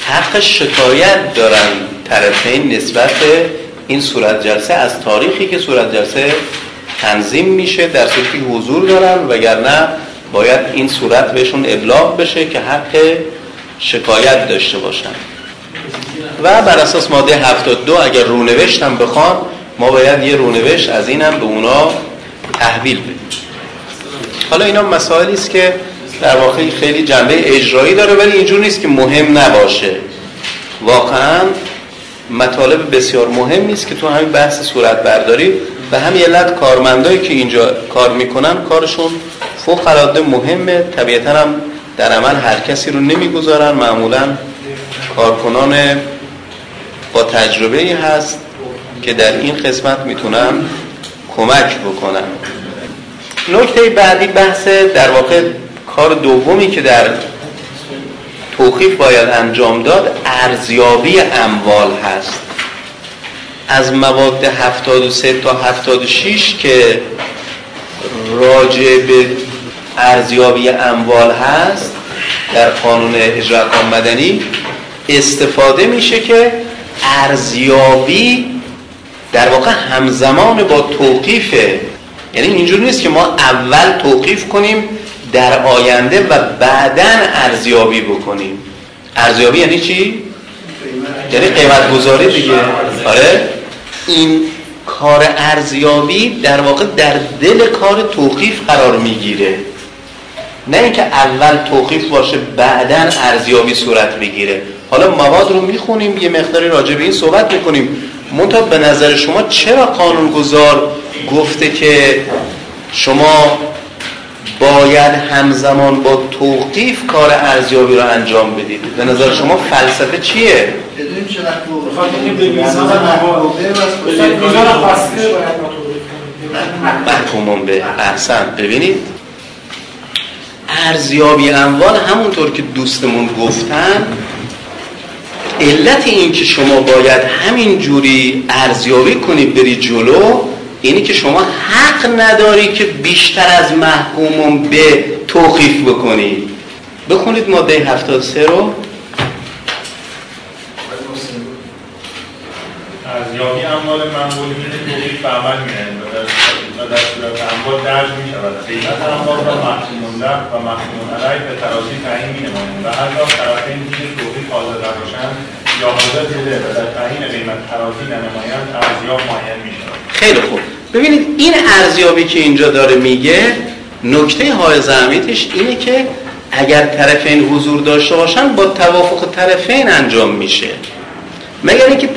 [SPEAKER 1] حق شکایت دارن طرفین نسبت این صورت جلسه از تاریخی که صورت جلسه تنظیم میشه در صورتی حضور دارن وگرنه باید این صورت بهشون ابلاغ بشه که حق شکایت داشته باشن. و بر اساس ماده 72 اگر رونوشت هم بخوان ما باید یه رونوشت از اینم به اونا تحویل بدیم. حالا اینا مسائلی است که در واقع خیلی جنبه اجرایی داره ولی اینجور نیست که مهم نباشه. واقعا مطالب بسیار مهم نیست که تو همین بحث صورت برداری و همین علت کارمندایی که اینجا کار می‌کنن کارشون فوق العاده مهمه. طبیعتا هم در عمل هر کسی رو نمی‌گذارن. معمولا کارکنان با تجربه ای هست که در این قسمت می‌تونن کمک بکنن. نکته بعدی بحث در واقع کار دومی که در توخیف باید انجام داد ارزیابی اموال هست. از مواد 73 تا 76 که راجع به ارزیابی اموال هست در قانون اجرا مدنی استفاده میشه که ارزیابی در واقع همزمان با توقیفه. یعنی اینجور نیست که ما اول توقیف کنیم در آینده و بعدا ارزیابی بکنیم. ارزیابی یعنی چی؟ یعنی قیمت گذاری دیگه. آره. این کار ارزیابی در واقع در دل کار توقیف قرار می‌گیره. نه اینکه اول توقیف باشه بعدا ارزیابی صورت بگیره. حالا مواد رو می‌خونیم یه مقداری راجع به این صحبت می‌کنیم. منتها به نظر شما چرا قانونگذار گفته که شما باید همزمان با توقیف کار ارزیابی رو انجام بدید. به نظر شما فلسفه چیه؟ محکومون به احسن. ببینید ارزیابی اموال همونطور که دوستمون گفتن علت این که شما باید همین جوری ارزیابی کنید بری جلو اینی که شما حق نداری که بیشتر از محکومون به توقیف بکنید بخونید ماده 73 رو.
[SPEAKER 10] ارزیابی اموال منقول که توقیف به عمل میاد و در صورت اموال درج می شود قیمت اموال را محکومون و محکومون علیه به ترازی تعیین می نمایند و هر طرفین دیگه توقیف حاضر نباشند یا و در تعیین قیمت ارزیاب معین می
[SPEAKER 1] خیلی خوب. ببینید این ارزیابی که اینجا داره میگه نکته های اهمیتش اینه که اگر طرفین حضور داشته باشن با توافق طرفین انجام میشه. مگر اینکه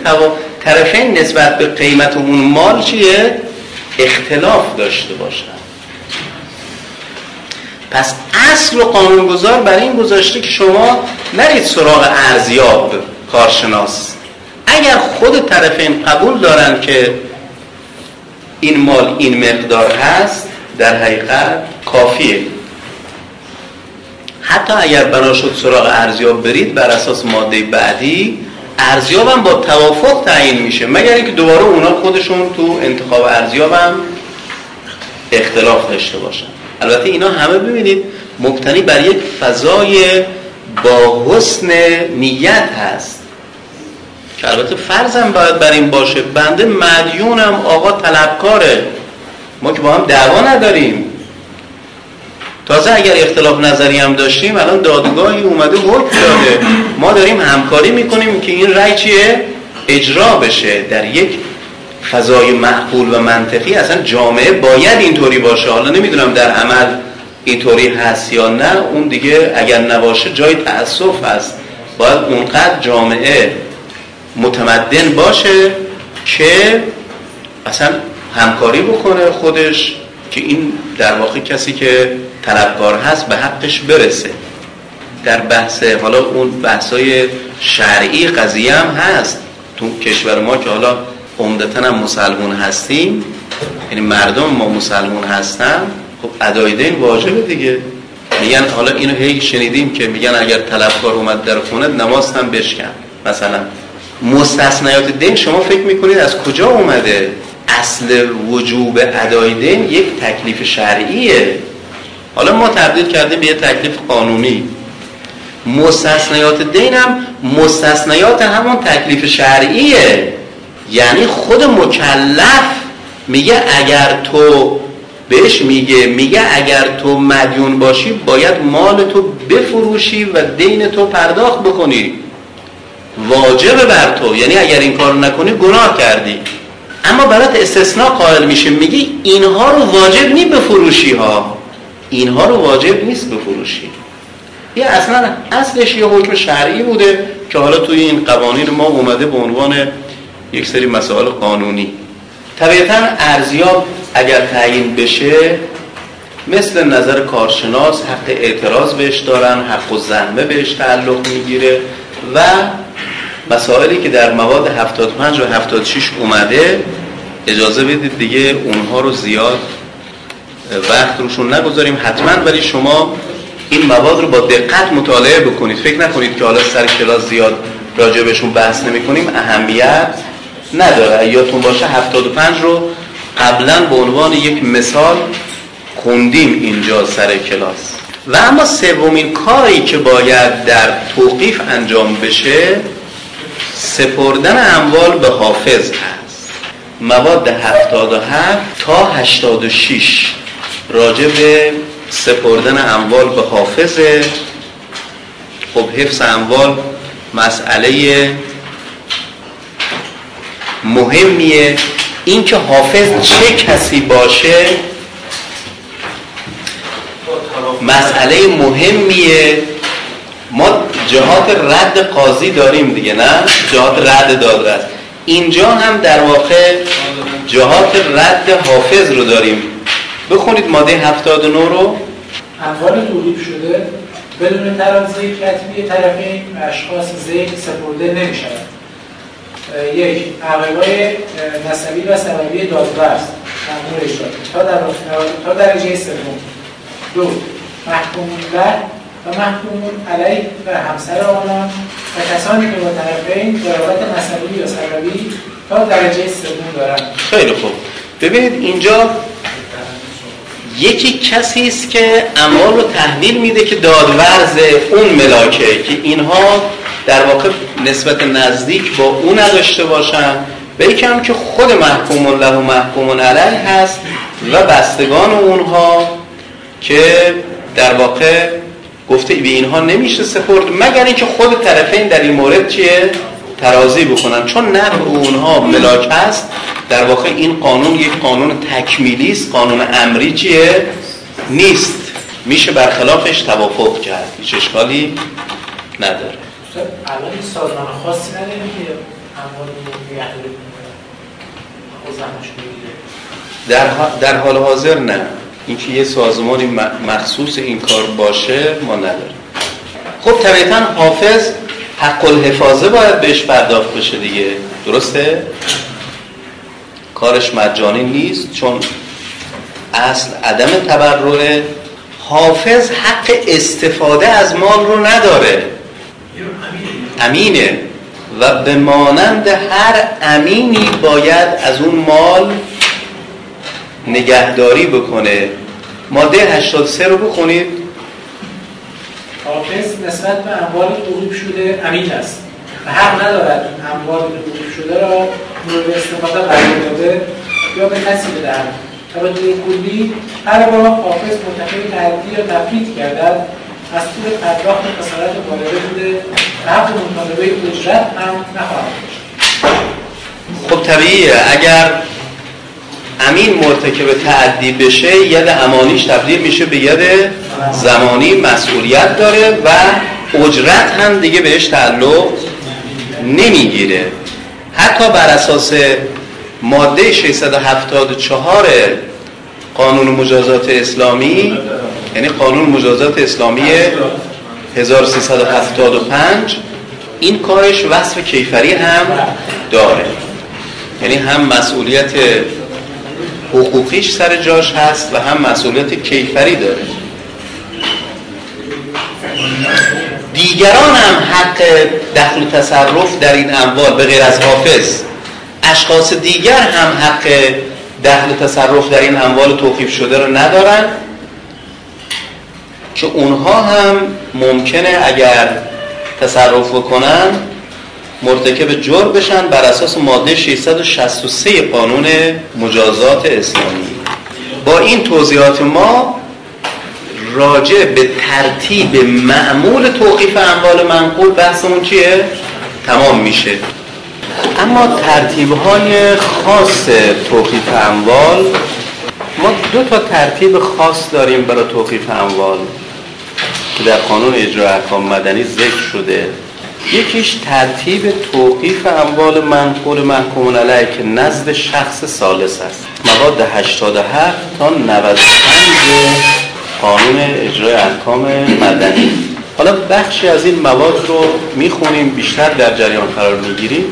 [SPEAKER 1] طرفین نسبت به قیمت اون مال چیه؟ اختلاف داشته باشن. پس اصل و قانونگذار برای این گذاشته که شما نرید سراغ ارزیاب. کارشناس. اگر خود طرفین قبول دارن که این مال این مقدار هست در حقیقت کافیه. حتی اگر بنا شد سراغ ارزیاب برید بر اساس ماده بعدی ارزیاب هم با توافق تعیین میشه. مگر اینکه دوباره اونا خودشون تو انتخاب ارزیاب هم اختلاف داشته باشن. البته اینا همه ببینید مبتنی بر یک فضای با حسن نیت هست. که البته فرضم باید بر این باشه بنده مدیونم آقا طلبکاره. ما که با هم دعوا نداریم. تازه اگر اختلاف نظری هم داشتیم الان دادگاهی اومده حکم داده. ما داریم همکاری می‌کنیم که این رأی چیه؟ اجرا بشه. در یک فضای معقول و منطقی اصلا جامعه باید اینطوری باشه. حالا نمی‌دونم در عمل اینطوری هست یا نه. اون دیگه اگر نباشه جای تأسف هست. باید اونقدر جامعه متمدن باشه که اصلا همکاری بکنه خودش که این در واقع کسی که طلبکار هست به حقش برسه. در بحث حالا اون بحثای شرعی قضیه هم هست. تو کشور ما که حالا عمدتا هم مسلمون هستیم یعنی مردم ما مسلمون هستن خب ادای دین واجبه دیگه. میگن حالا اینو هی شنیدیم که میگن اگر طلبکار اومد در خونه نماز هم بشکن مثلا. مستثنیات دین شما فکر می‌کنید از کجا اومده؟ اصل وجوب ادای دین یک تکلیف شرعیه. حالا ما تبدیل کردیم به یه تکلیف قانونی. مستثنیات دین هم مستثنیات همون تکلیف شرعیه. یعنی خود مکلف میگه اگر تو بهش میگه میگه اگر تو مدیون باشی باید مال تو بفروشی و دین تو پرداخت بکنی. واجب بر تو. یعنی اگر این کار نکنی گناه کردی. اما برات استثناء قائل میشه میگی اینها رو واجب نی بفروشی ها اینها رو واجب نیست بفروشی یه اصلا اصلش یه حکم شرعی بوده که حالا توی این قوانین ما اومده به عنوان یک سری مسائل قانونی. طبیعتا ارزیاب اگر تعیین بشه مثل نظر کارشناس حق اعتراض بهش دارن حق و زنمه بهش تعلق می‌گیره. و مسائلی که در مواد 75 و 76 اومده اجازه بدید دیگه اونها رو زیاد وقت روشون نگذاریم. حتما ولی شما این مواد رو با دقت مطالعه بکنید. فکر نکنید که حالا سر کلاس زیاد راجع بهشون بحث نمی کنیم اهمیت نداره. یادتون باشه 75 رو قبلا به عنوان یک مثال خوندیم اینجا سر کلاس. و اما سومین کاری که باید در توقیف انجام بشه سپردن اموال به حافظ هست. مواد 77 تا 86 راجع به سپردن اموال به حافظ خب حفظ اموال مسئله مهمیه. این که حافظ چه کسی باشه مسئله مهمیه. ما جهات رد قاضی داریم دیگه نه؟ جهات رد دادرس اینجا هم در واقع جهات رد حافظ رو داریم. بخونید ماده 79 رو.
[SPEAKER 2] اموال تولید شده. بدون ترازی کتبی طرفین اشخاص زید سپرده نمی شود یک عقیقای نسبی و سببی دادورست مأمور اجرا. تا در درجه سوم. دو محکومون له و محکومون علیه و همسر آنان و کسانی که با طرفین قرابت نسبی یا سببی تا درجه سوم دارند.
[SPEAKER 1] خیلی خوب. ببینید اینجا یکی کسی است که اموال رو تحویل میده که دادورز اون ملاکه که اینها در واقع نسبت نزدیک با او نداشته باشن. و یکی هم که خود محکوم له و محکوم علیه هست و بستگان اونها که در واقع گفته به اینها نمیشه سپرد مگر اینکه خود طرفین در این مورد چیه؟ ترازی بکنن. چون نفع اونها ملاک هست در واقع این قانون یک قانون تکمیلی است قانون امری چیه؟ نیست. میشه برخلافش توافق کرد. هیچ اشکالی نداره.
[SPEAKER 2] الان سازمان خاصی نداره که اموال
[SPEAKER 1] در, در حال حاضر نه. اینکه یه سازمانی مخصوص این کار باشه ما نداریم. خب طبیعتا حافظ حق الحفاظه باید بهش پرداخت بشه دیگه. درسته؟ کارش مجانی نیست چون اصل عدم تبرع حافظ حق استفاده از مال رو نداره. امینه. و به مانند هر امینی باید از اون مال نگهداری بکنه. ماده 83 رو بخونید.
[SPEAKER 2] حافظ نسبت به اموال غروب شده امین است. و حق ندارد اموال غروب شده را مورد استفاده قرار داده یا به کسی بدهد. و به کلی هر بار حافظ مرتکب تعدی یا تفریط گردد از طول پرداخت خسارت والده بوده و حق مطالبه اجرت هم نخواهد
[SPEAKER 1] خب طبیعیه. اگر امین مرتکب تعدی بشه ید امانیش تبدیل میشه به ید زمانی مسئولیت داره و اجرت هم دیگه بهش تعلق نمی‌گیره. حتی بر اساس ماده 674 قانون مجازات اسلامی یعنی قانون مجازات اسلامی 1375 این کارش وصف کیفری هم داره. یعنی هم مسئولیت حقوقیش سر جاش هست و هم مسئولیت کیفری داره. دیگران هم حق دخل و تصرف در این اموال به غیر از حافظ. اشخاص دیگر هم حق دخل و تصرف در این اموال توقیف شده رو ندارن که اونها هم ممکنه اگر تصرف بکنن مرتکب جرم بشن بر اساس ماده 663 قانون مجازات اسلامی. با این توضیحات ما راجع به ترتیب معمول توقیف اموال منقول بحثمون چیه؟ تمام میشه. اما ترتیب های خاص توقیف اموال ما دو تا ترتیب خاص داریم برای توقیف اموال که در قانون اجرا احکام مدنی ذکر شده. یکیش ترتیب توقیف اموال منقول محکوم علیه که نزد شخص سالس است. مواد 87 تا 95 قانون اجرای احکام مدنی. حالا بخشی از این مواد رو می‌خونیم بیشتر در جریان قرار می‌گیریم.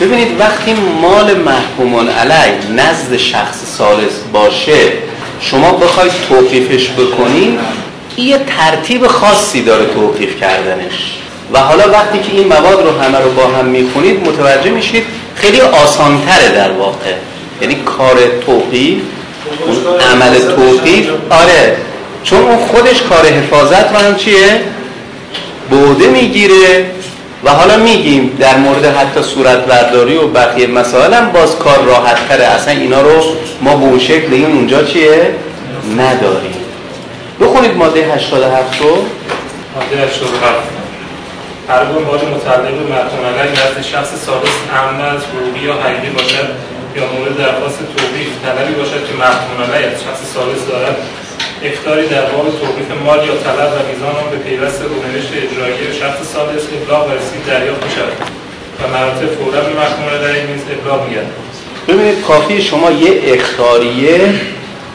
[SPEAKER 1] ببینید وقتی مال محکومان علی نزد شخص سالس باشه شما بخواید توقیفش بکنید یه ترتیب خاصی داره توقیف کردنش. و حالا وقتی که این مواد رو همه رو با هم می‌خونید متوجه میشید خیلی آسانتره در واقع. یعنی کار توقیف اون عمل توقیف. آره چون اون خودش کار حفاظت رو هم چیه بوده می‌گیره و حالا میگیم در مورد حتی صورت برداری و بقیه مسائل هم باز کار راحت تره. اصلا اینا رو ما به اون شکل این اونجا چیه؟ نداریم. بخونید ماده 87 رو.
[SPEAKER 4] ماده 87 هر گونه مال متعلق به مرحوم نزد شخص ثابت امن از حقوقی یا حقیقی باشد یا مورد درخواست توقیف طلبی باشد که علیه از شخص ثالث دارد. اختاری در باب توقیف مال یا طلب و میزان آن به پیوست رونوشت اجرایی شخص ثالث ابلاغ و رسید دریافت شود و مراتب فورا به محکوم علیه نیز ابلاغ میگردد.
[SPEAKER 1] ببینید کافی شما یه اختاریه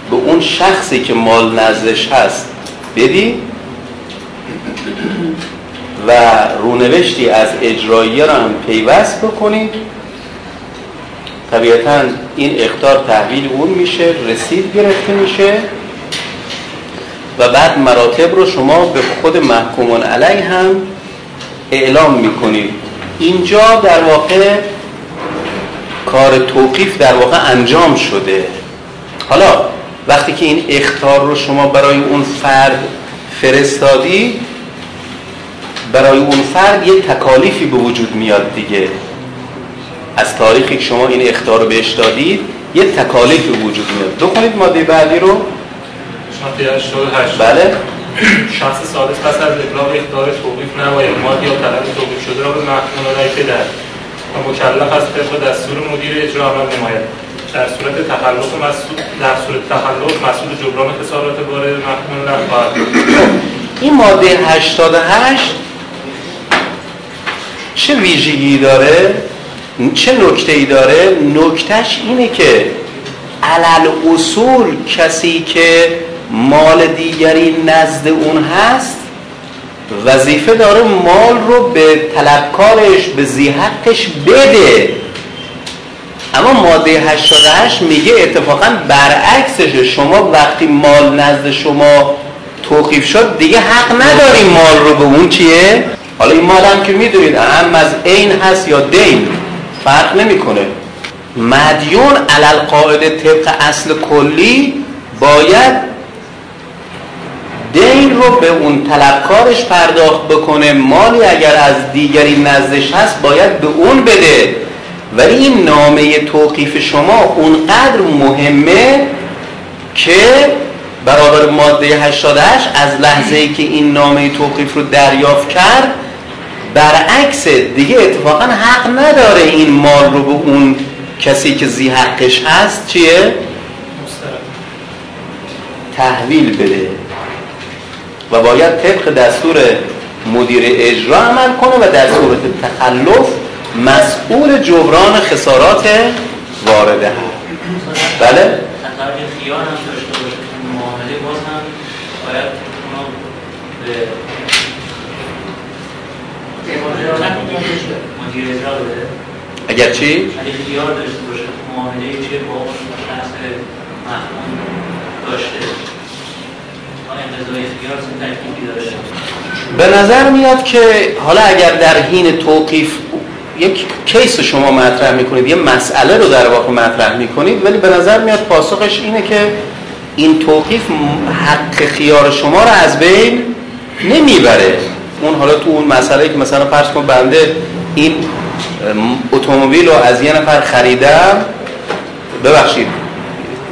[SPEAKER 1] به اون شخصی که مال نزدش هست بدی؟ و رونوشتی از اجراییه رو هم پیوست بکنید. طبیعتا این اختار تحویل اون میشه رسید گرفته میشه و بعد مراتب رو شما به خود محکومون علی هم اعلام می‌کنید. اینجا در واقع کار توقیف در واقع انجام شده. حالا وقتی که این اختار رو شما برای اون فرد فرستادی برای اون فرد یه تکالیفی به وجود میاد دیگه. از تاریخی که شما این اختار رو بهش دادید یه تکالیفی به وجود میاد. بخونید ماده بعدی رو.
[SPEAKER 4] ماده 88
[SPEAKER 1] بله.
[SPEAKER 4] شخص سالس پس از ابلاغ اختار توقیف نباید مال یا طلب توقیف شده را به محکوم علیه بدهد و مکلف از طبق دستور مدیر اجرا عمل نماید. در صورت تخلف مسئول در صورت تخلف مسئول جبران خسارات وارد محکوم علیه خواهد
[SPEAKER 1] این ماده 88 چه ویژگی داره؟ چه نکته ای داره؟ نکتهش اینه که علل اصول کسی که مال دیگری نزد اون هست وظیفه داره مال رو به طلبکارش به زیحقش بده. اما ماده 88 میگه اتفاقا برعکسشه. شما وقتی مال نزد شما توقیف شد دیگه حق نداری مال رو به اون چیه؟ حالا این مال هم که می‌دونید اهم از عین هست یا دین فرق نمی‌کنه. مدیون علل قاعده طبق اصل کلی باید دین رو به اون طلبکارش پرداخت بکنه. مالی اگر از دیگری نزدش هست باید به اون بده. ولی این نامه توقیف شما اونقدر مهمه که برابر ماده 88 از لحظه ای که این نامه توقیف رو دریافت کرد برعکس دیگه اتفاقا حق نداره این مال رو به اون کسی که زی حقش هست چیه؟ تحویل بده و باید طبق دستور مدیر اجرا عمل کنه و در صورت تخلف مسئول جبران خسارات وارده هست بله؟
[SPEAKER 11] خیار هم داشته باشه معامله باز هم باید اونا به مدیر اجرا بده
[SPEAKER 1] اگر چی؟
[SPEAKER 11] داشته باشه معامله چه با شخص داشته؟
[SPEAKER 1] به نظر میاد که حالا اگر در حین توقیف یک کیس شما مطرح می‌کنید یه مسئله رو در واقع مطرح می‌کنید ولی به نظر میاد پاسخش اینه که این توقیف حق خیار شما رو از بین نمی‌بره. اون حالا تو اون مسئله که مثلا فرض کن بنده این اتومبیل رو از یه نفر خریدم ببخشید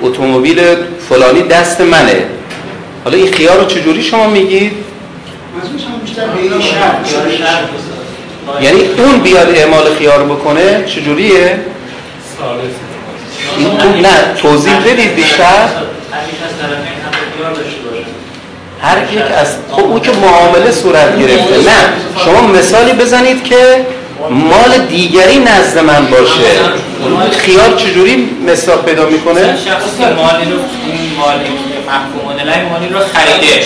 [SPEAKER 1] اتومبیل فلانی دست منه. حالا این خیار رو چجوری شما میگید؟ یعنی اون بیاد اعمال خیار بکنه چجوریه؟ این تو نه توضیح بدید بیشتر. هر یک از خب اون که معامله صورت گرفته نه. شما مثالی بزنید که مال دیگری نزد من باشه. خیار چجوری مصداق پیدا می‌کنه؟
[SPEAKER 11] شخص مالی رو این مالی محکوم علیه مالی رو خریده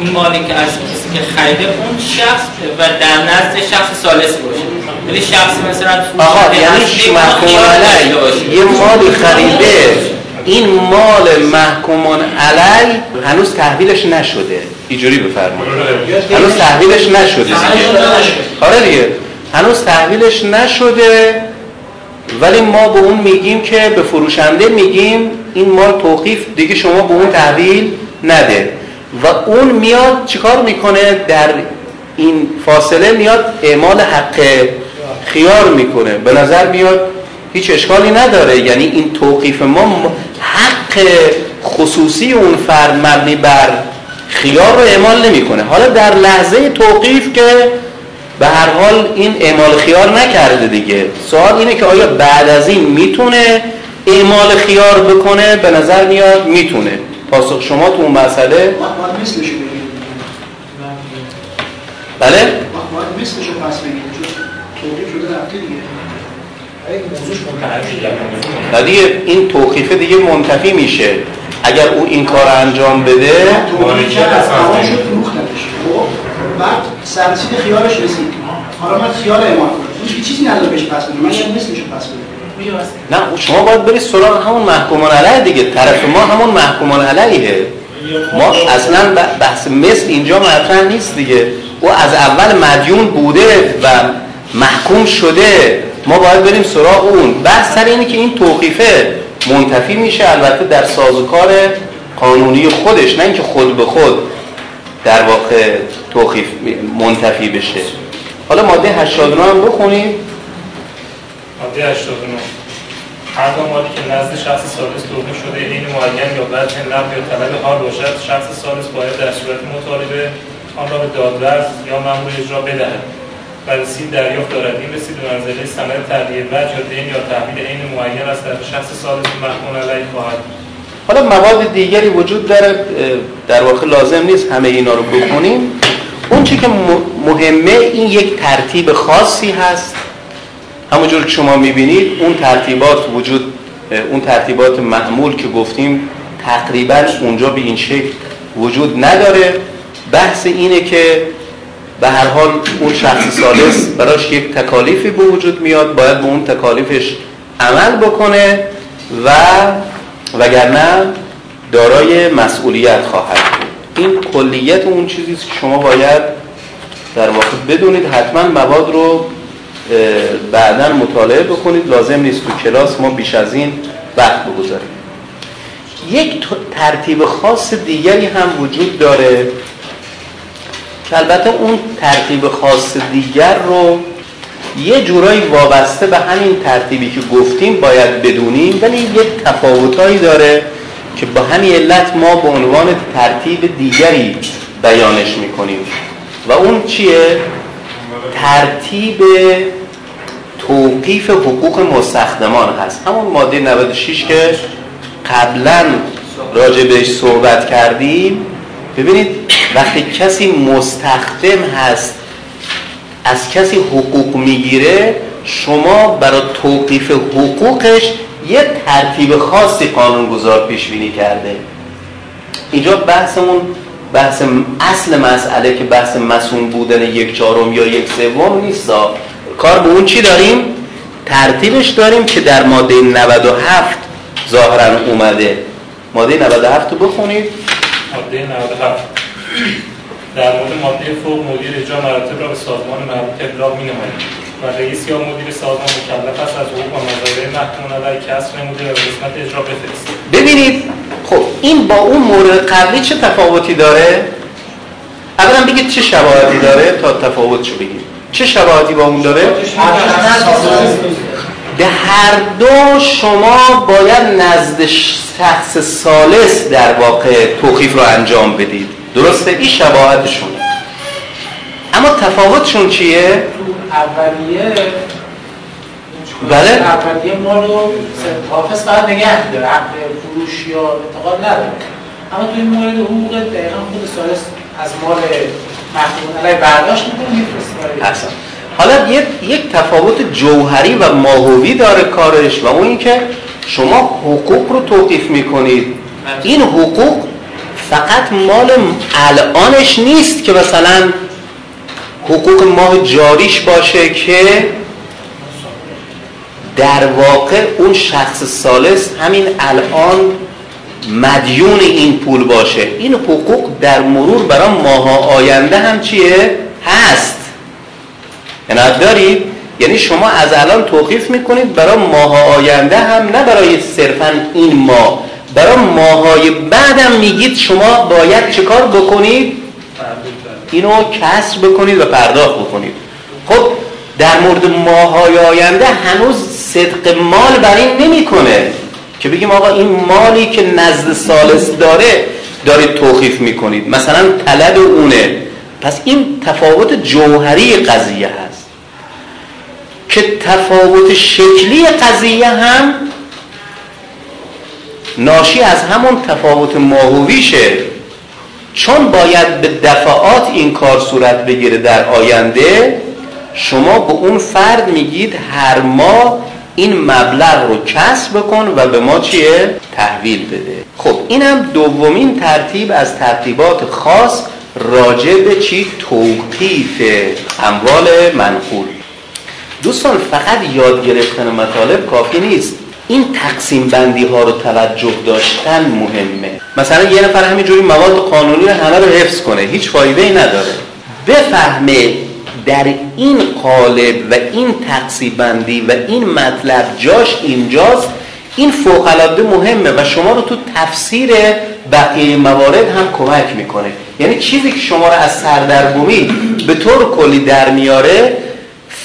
[SPEAKER 11] این مالی که از کسی که خریده اون شخص و در نزد شخص سالس باشه. ولی شخص مثلا
[SPEAKER 1] آقا یعنی محکوم علیه یه مالی خریده این مال محکومان علی هنوز تحویلش نشده. اینجوری بفرمایید. هنوز تحویلش نشده دیگه. آره دیگه. هنوز تحویلش نشده ولی ما به اون میگیم که به فروشنده میگیم این مال توقیف دیگه شما به اون تحویل نده. و اون میاد چیکار می‌کنه؟ در این فاصله میاد اعمال حق خیار می‌کنه. به نظر میاد هیچ اشکالی نداره. یعنی این توقیف ما حق خصوصی اون فرد مبنی بر خیار رو اعمال نمی‌کنه. حالا در لحظه توقیف که به هر حال این اعمال خیار نکرده دیگه. سوال اینه که آیا بعد از این می‌تونه اعمال خیار بکنه؟ به نظر میاد می‌تونه. پاسخ شما تو اون مسئله بله؟
[SPEAKER 2] مثلشو پس بگیریم توقیف شده رفته دیگه.
[SPEAKER 1] ولی این توقیفه دیگه منتفی میشه. اگر او این کار انجام بده
[SPEAKER 2] بعد سرسید خیالش رسید. حالا من خیال اعمال کنم هیچ چیزی نداره بهش پس بده. من یه مثلشو پس بده.
[SPEAKER 1] نه شما باید برید سراغ همون محکومان علیه دیگه. طرف ما همون محکومان علیه ما اصلا بحث مثل اینجا مطرح نیست دیگه. او از اول مدیون بوده و محکوم شده. ما باید بریم سراغ اون. بحث سر اینه که این توقیفه منتفی میشه البته در سازوکار قانونی خودش نه اینکه خود به خود در واقع توقیف منتفی بشه. حالا ماده 89 هم بخونیم.
[SPEAKER 4] ماده 89 هر مالی که نزد شخص سالس توقیف شده این معین یا بعد نقل یا طلب حال باشد شخص سالس باید در صورت مطالبه آن را به دادرس یا مأمور اجرا بدهد. رسید دریافت دارد. این رسید به منزله سند تغییر وجه یا دین یا تحویل عین معین است. در شخص سالس محکوم علیه خواهد
[SPEAKER 1] حالا مواد دیگری وجود داره در واقع لازم نیست همه اینا رو بخونیم. اون چی که مهمه این یک ترتیب خاصی هست. همونجور که شما می‌بینید اون ترتیبات وجود اون ترتیبات معمول که گفتیم تقریبا اونجا به این شکل وجود نداره. بحث اینه که به هر حال اون شخص سالس براش یک تکالیفی به وجود میاد باید به اون تکالیفش عمل بکنه و وگرنه دارای مسئولیت خواهد این کلیت اون چیزی که شما باید در واقع بدونید حتما مواد رو بعدا مطالعه بکنید. لازم نیست تو کلاس ما بیش از این وقت بگذاریم. یک ترتیب خاص دیگری هم وجود داره که البته اون ترتیب خاص دیگر رو یه جورایی وابسته به همین ترتیبی که گفتیم باید بدونیم ولی یه تفاوتایی داره که با همین علت ما به عنوان ترتیب دیگری بیانش می‌کنیم و اون چیه؟ ترتیب توقیف حقوق مستخدمان هست همون ماده 96 که قبلا راجع بهش صحبت کردیم ببینید وقتی کسی مستخدم هست از کسی حقوق می‌گیره شما برای توقیف حقوقش یه ترتیب خاصی قانونگذار پیش بینی کرده. اینجا بحثمون بحث اصل مسئله که بحث مسئول بودن یک چهارم یا یک سوم نیست. کار به اون چی داریم؟ ترتیبش داریم که در ماده 97 ظاهرا اومده. ماده 97 رو بخونید.
[SPEAKER 4] ماده 97 در مورد ماده فوق مدیر اجرا مراتب را به سازمان مربوط ابلاغ می‌نمایید و رئیس یا مدیر سازمان مکلف است از حقوق و مزایای محکوم علیه کسب نموده و به قسمت اجرا بفرستد
[SPEAKER 1] ببینید خب این با اون مورد قبلی چه تفاوتی داره؟ اولا بگید چه شباهتی داره تا تفاوتشو بگید چه شباهتی با اون داره. به هر دو شما باید نزد شخص سالس در واقع توقیف رو انجام بدید. درسته؟ این شباهتشون اما تفاوتشون چیه؟
[SPEAKER 2] اولیه
[SPEAKER 1] بله؟
[SPEAKER 2] اولیه ما رو حافظ فقط نگه داره حق فروش یا انتقال نداره. اما توی مورد حقوق دقیقا خود سالس از مال محکوم علیه برداشت می‌کنه میفرسته
[SPEAKER 1] حالا یک, یک تفاوت جوهری و ماهوی داره کارش و اون اینکه شما حقوق رو توقیف می‌کنید. این حقوق فقط مال الانش نیست که مثلا حقوق ماه جاریش باشه که در واقع اون شخص سالس همین الان مدیون این پول باشه. این حقوق در مرور برای ماه آینده هم چیه؟ هست. عنایت دارید یعنی شما از الان توقیف می‌کنید برای ماه آینده هم نه برای صرفا این ماه. برای ماهای بعدم میگید شما باید چه کار بکنید؟ اینو کسر بکنید و پرداخت بکنید. خب در مورد ماهای آینده هنوز صدق مال بر این نمی‌کنه که بگیم آقا این مالی که نزد سالس داره دارید توقیف می‌کنید. مثلا طلب اونه. پس این تفاوت جوهری قضیه هست. که تفاوت شکلی قضیه هم ناشی از همون تفاوت ماهویشه چون باید به دفعات این کار صورت بگیره در آینده شما به اون فرد میگید هر ماه این مبلغ رو کسب بکن و به ما چیه؟ تحویل بده خب اینم دومین ترتیب از ترتیبات خاص راجع به چی؟ توقیف اموال منقول دوستان فقط یاد گرفتن مطالب کافی نیست. این تقسیم بندی ها رو توجه داشتن مهمه. مثلا یه نفر همینجوری مواد قانونی رو همه رو حفظ کنه هیچ فایده ای نداره. بفهمه در این قالب و این تقسیم بندی و این مطلب جاش اینجاست این فوق مهمه و شما رو تو تفسیر بقیه موارد هم کمک می‌کنه. یعنی چیزی که شما رو از سردرگمی به طور کلی در میاره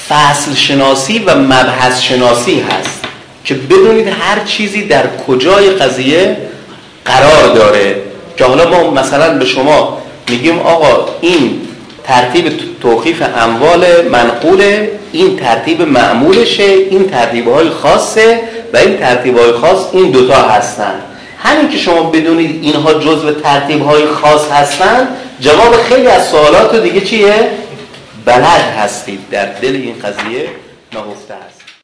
[SPEAKER 1] فصل شناسی و مبحث شناسی هست که بدونید هر چیزی در کجای قضیه قرار داره که حالا ما مثلا به شما میگیم آقا این ترتیب توقیف اموال منقوله این ترتیب معمولشه این ترتیب های خاصه و این ترتیب های خاص این دوتا هستن همین که شما بدونید اینها جزء ترتیب های خاص هستن جواب خیلی از سوالات دیگه چیه؟ بلد هستید در دل این قضیه نهفته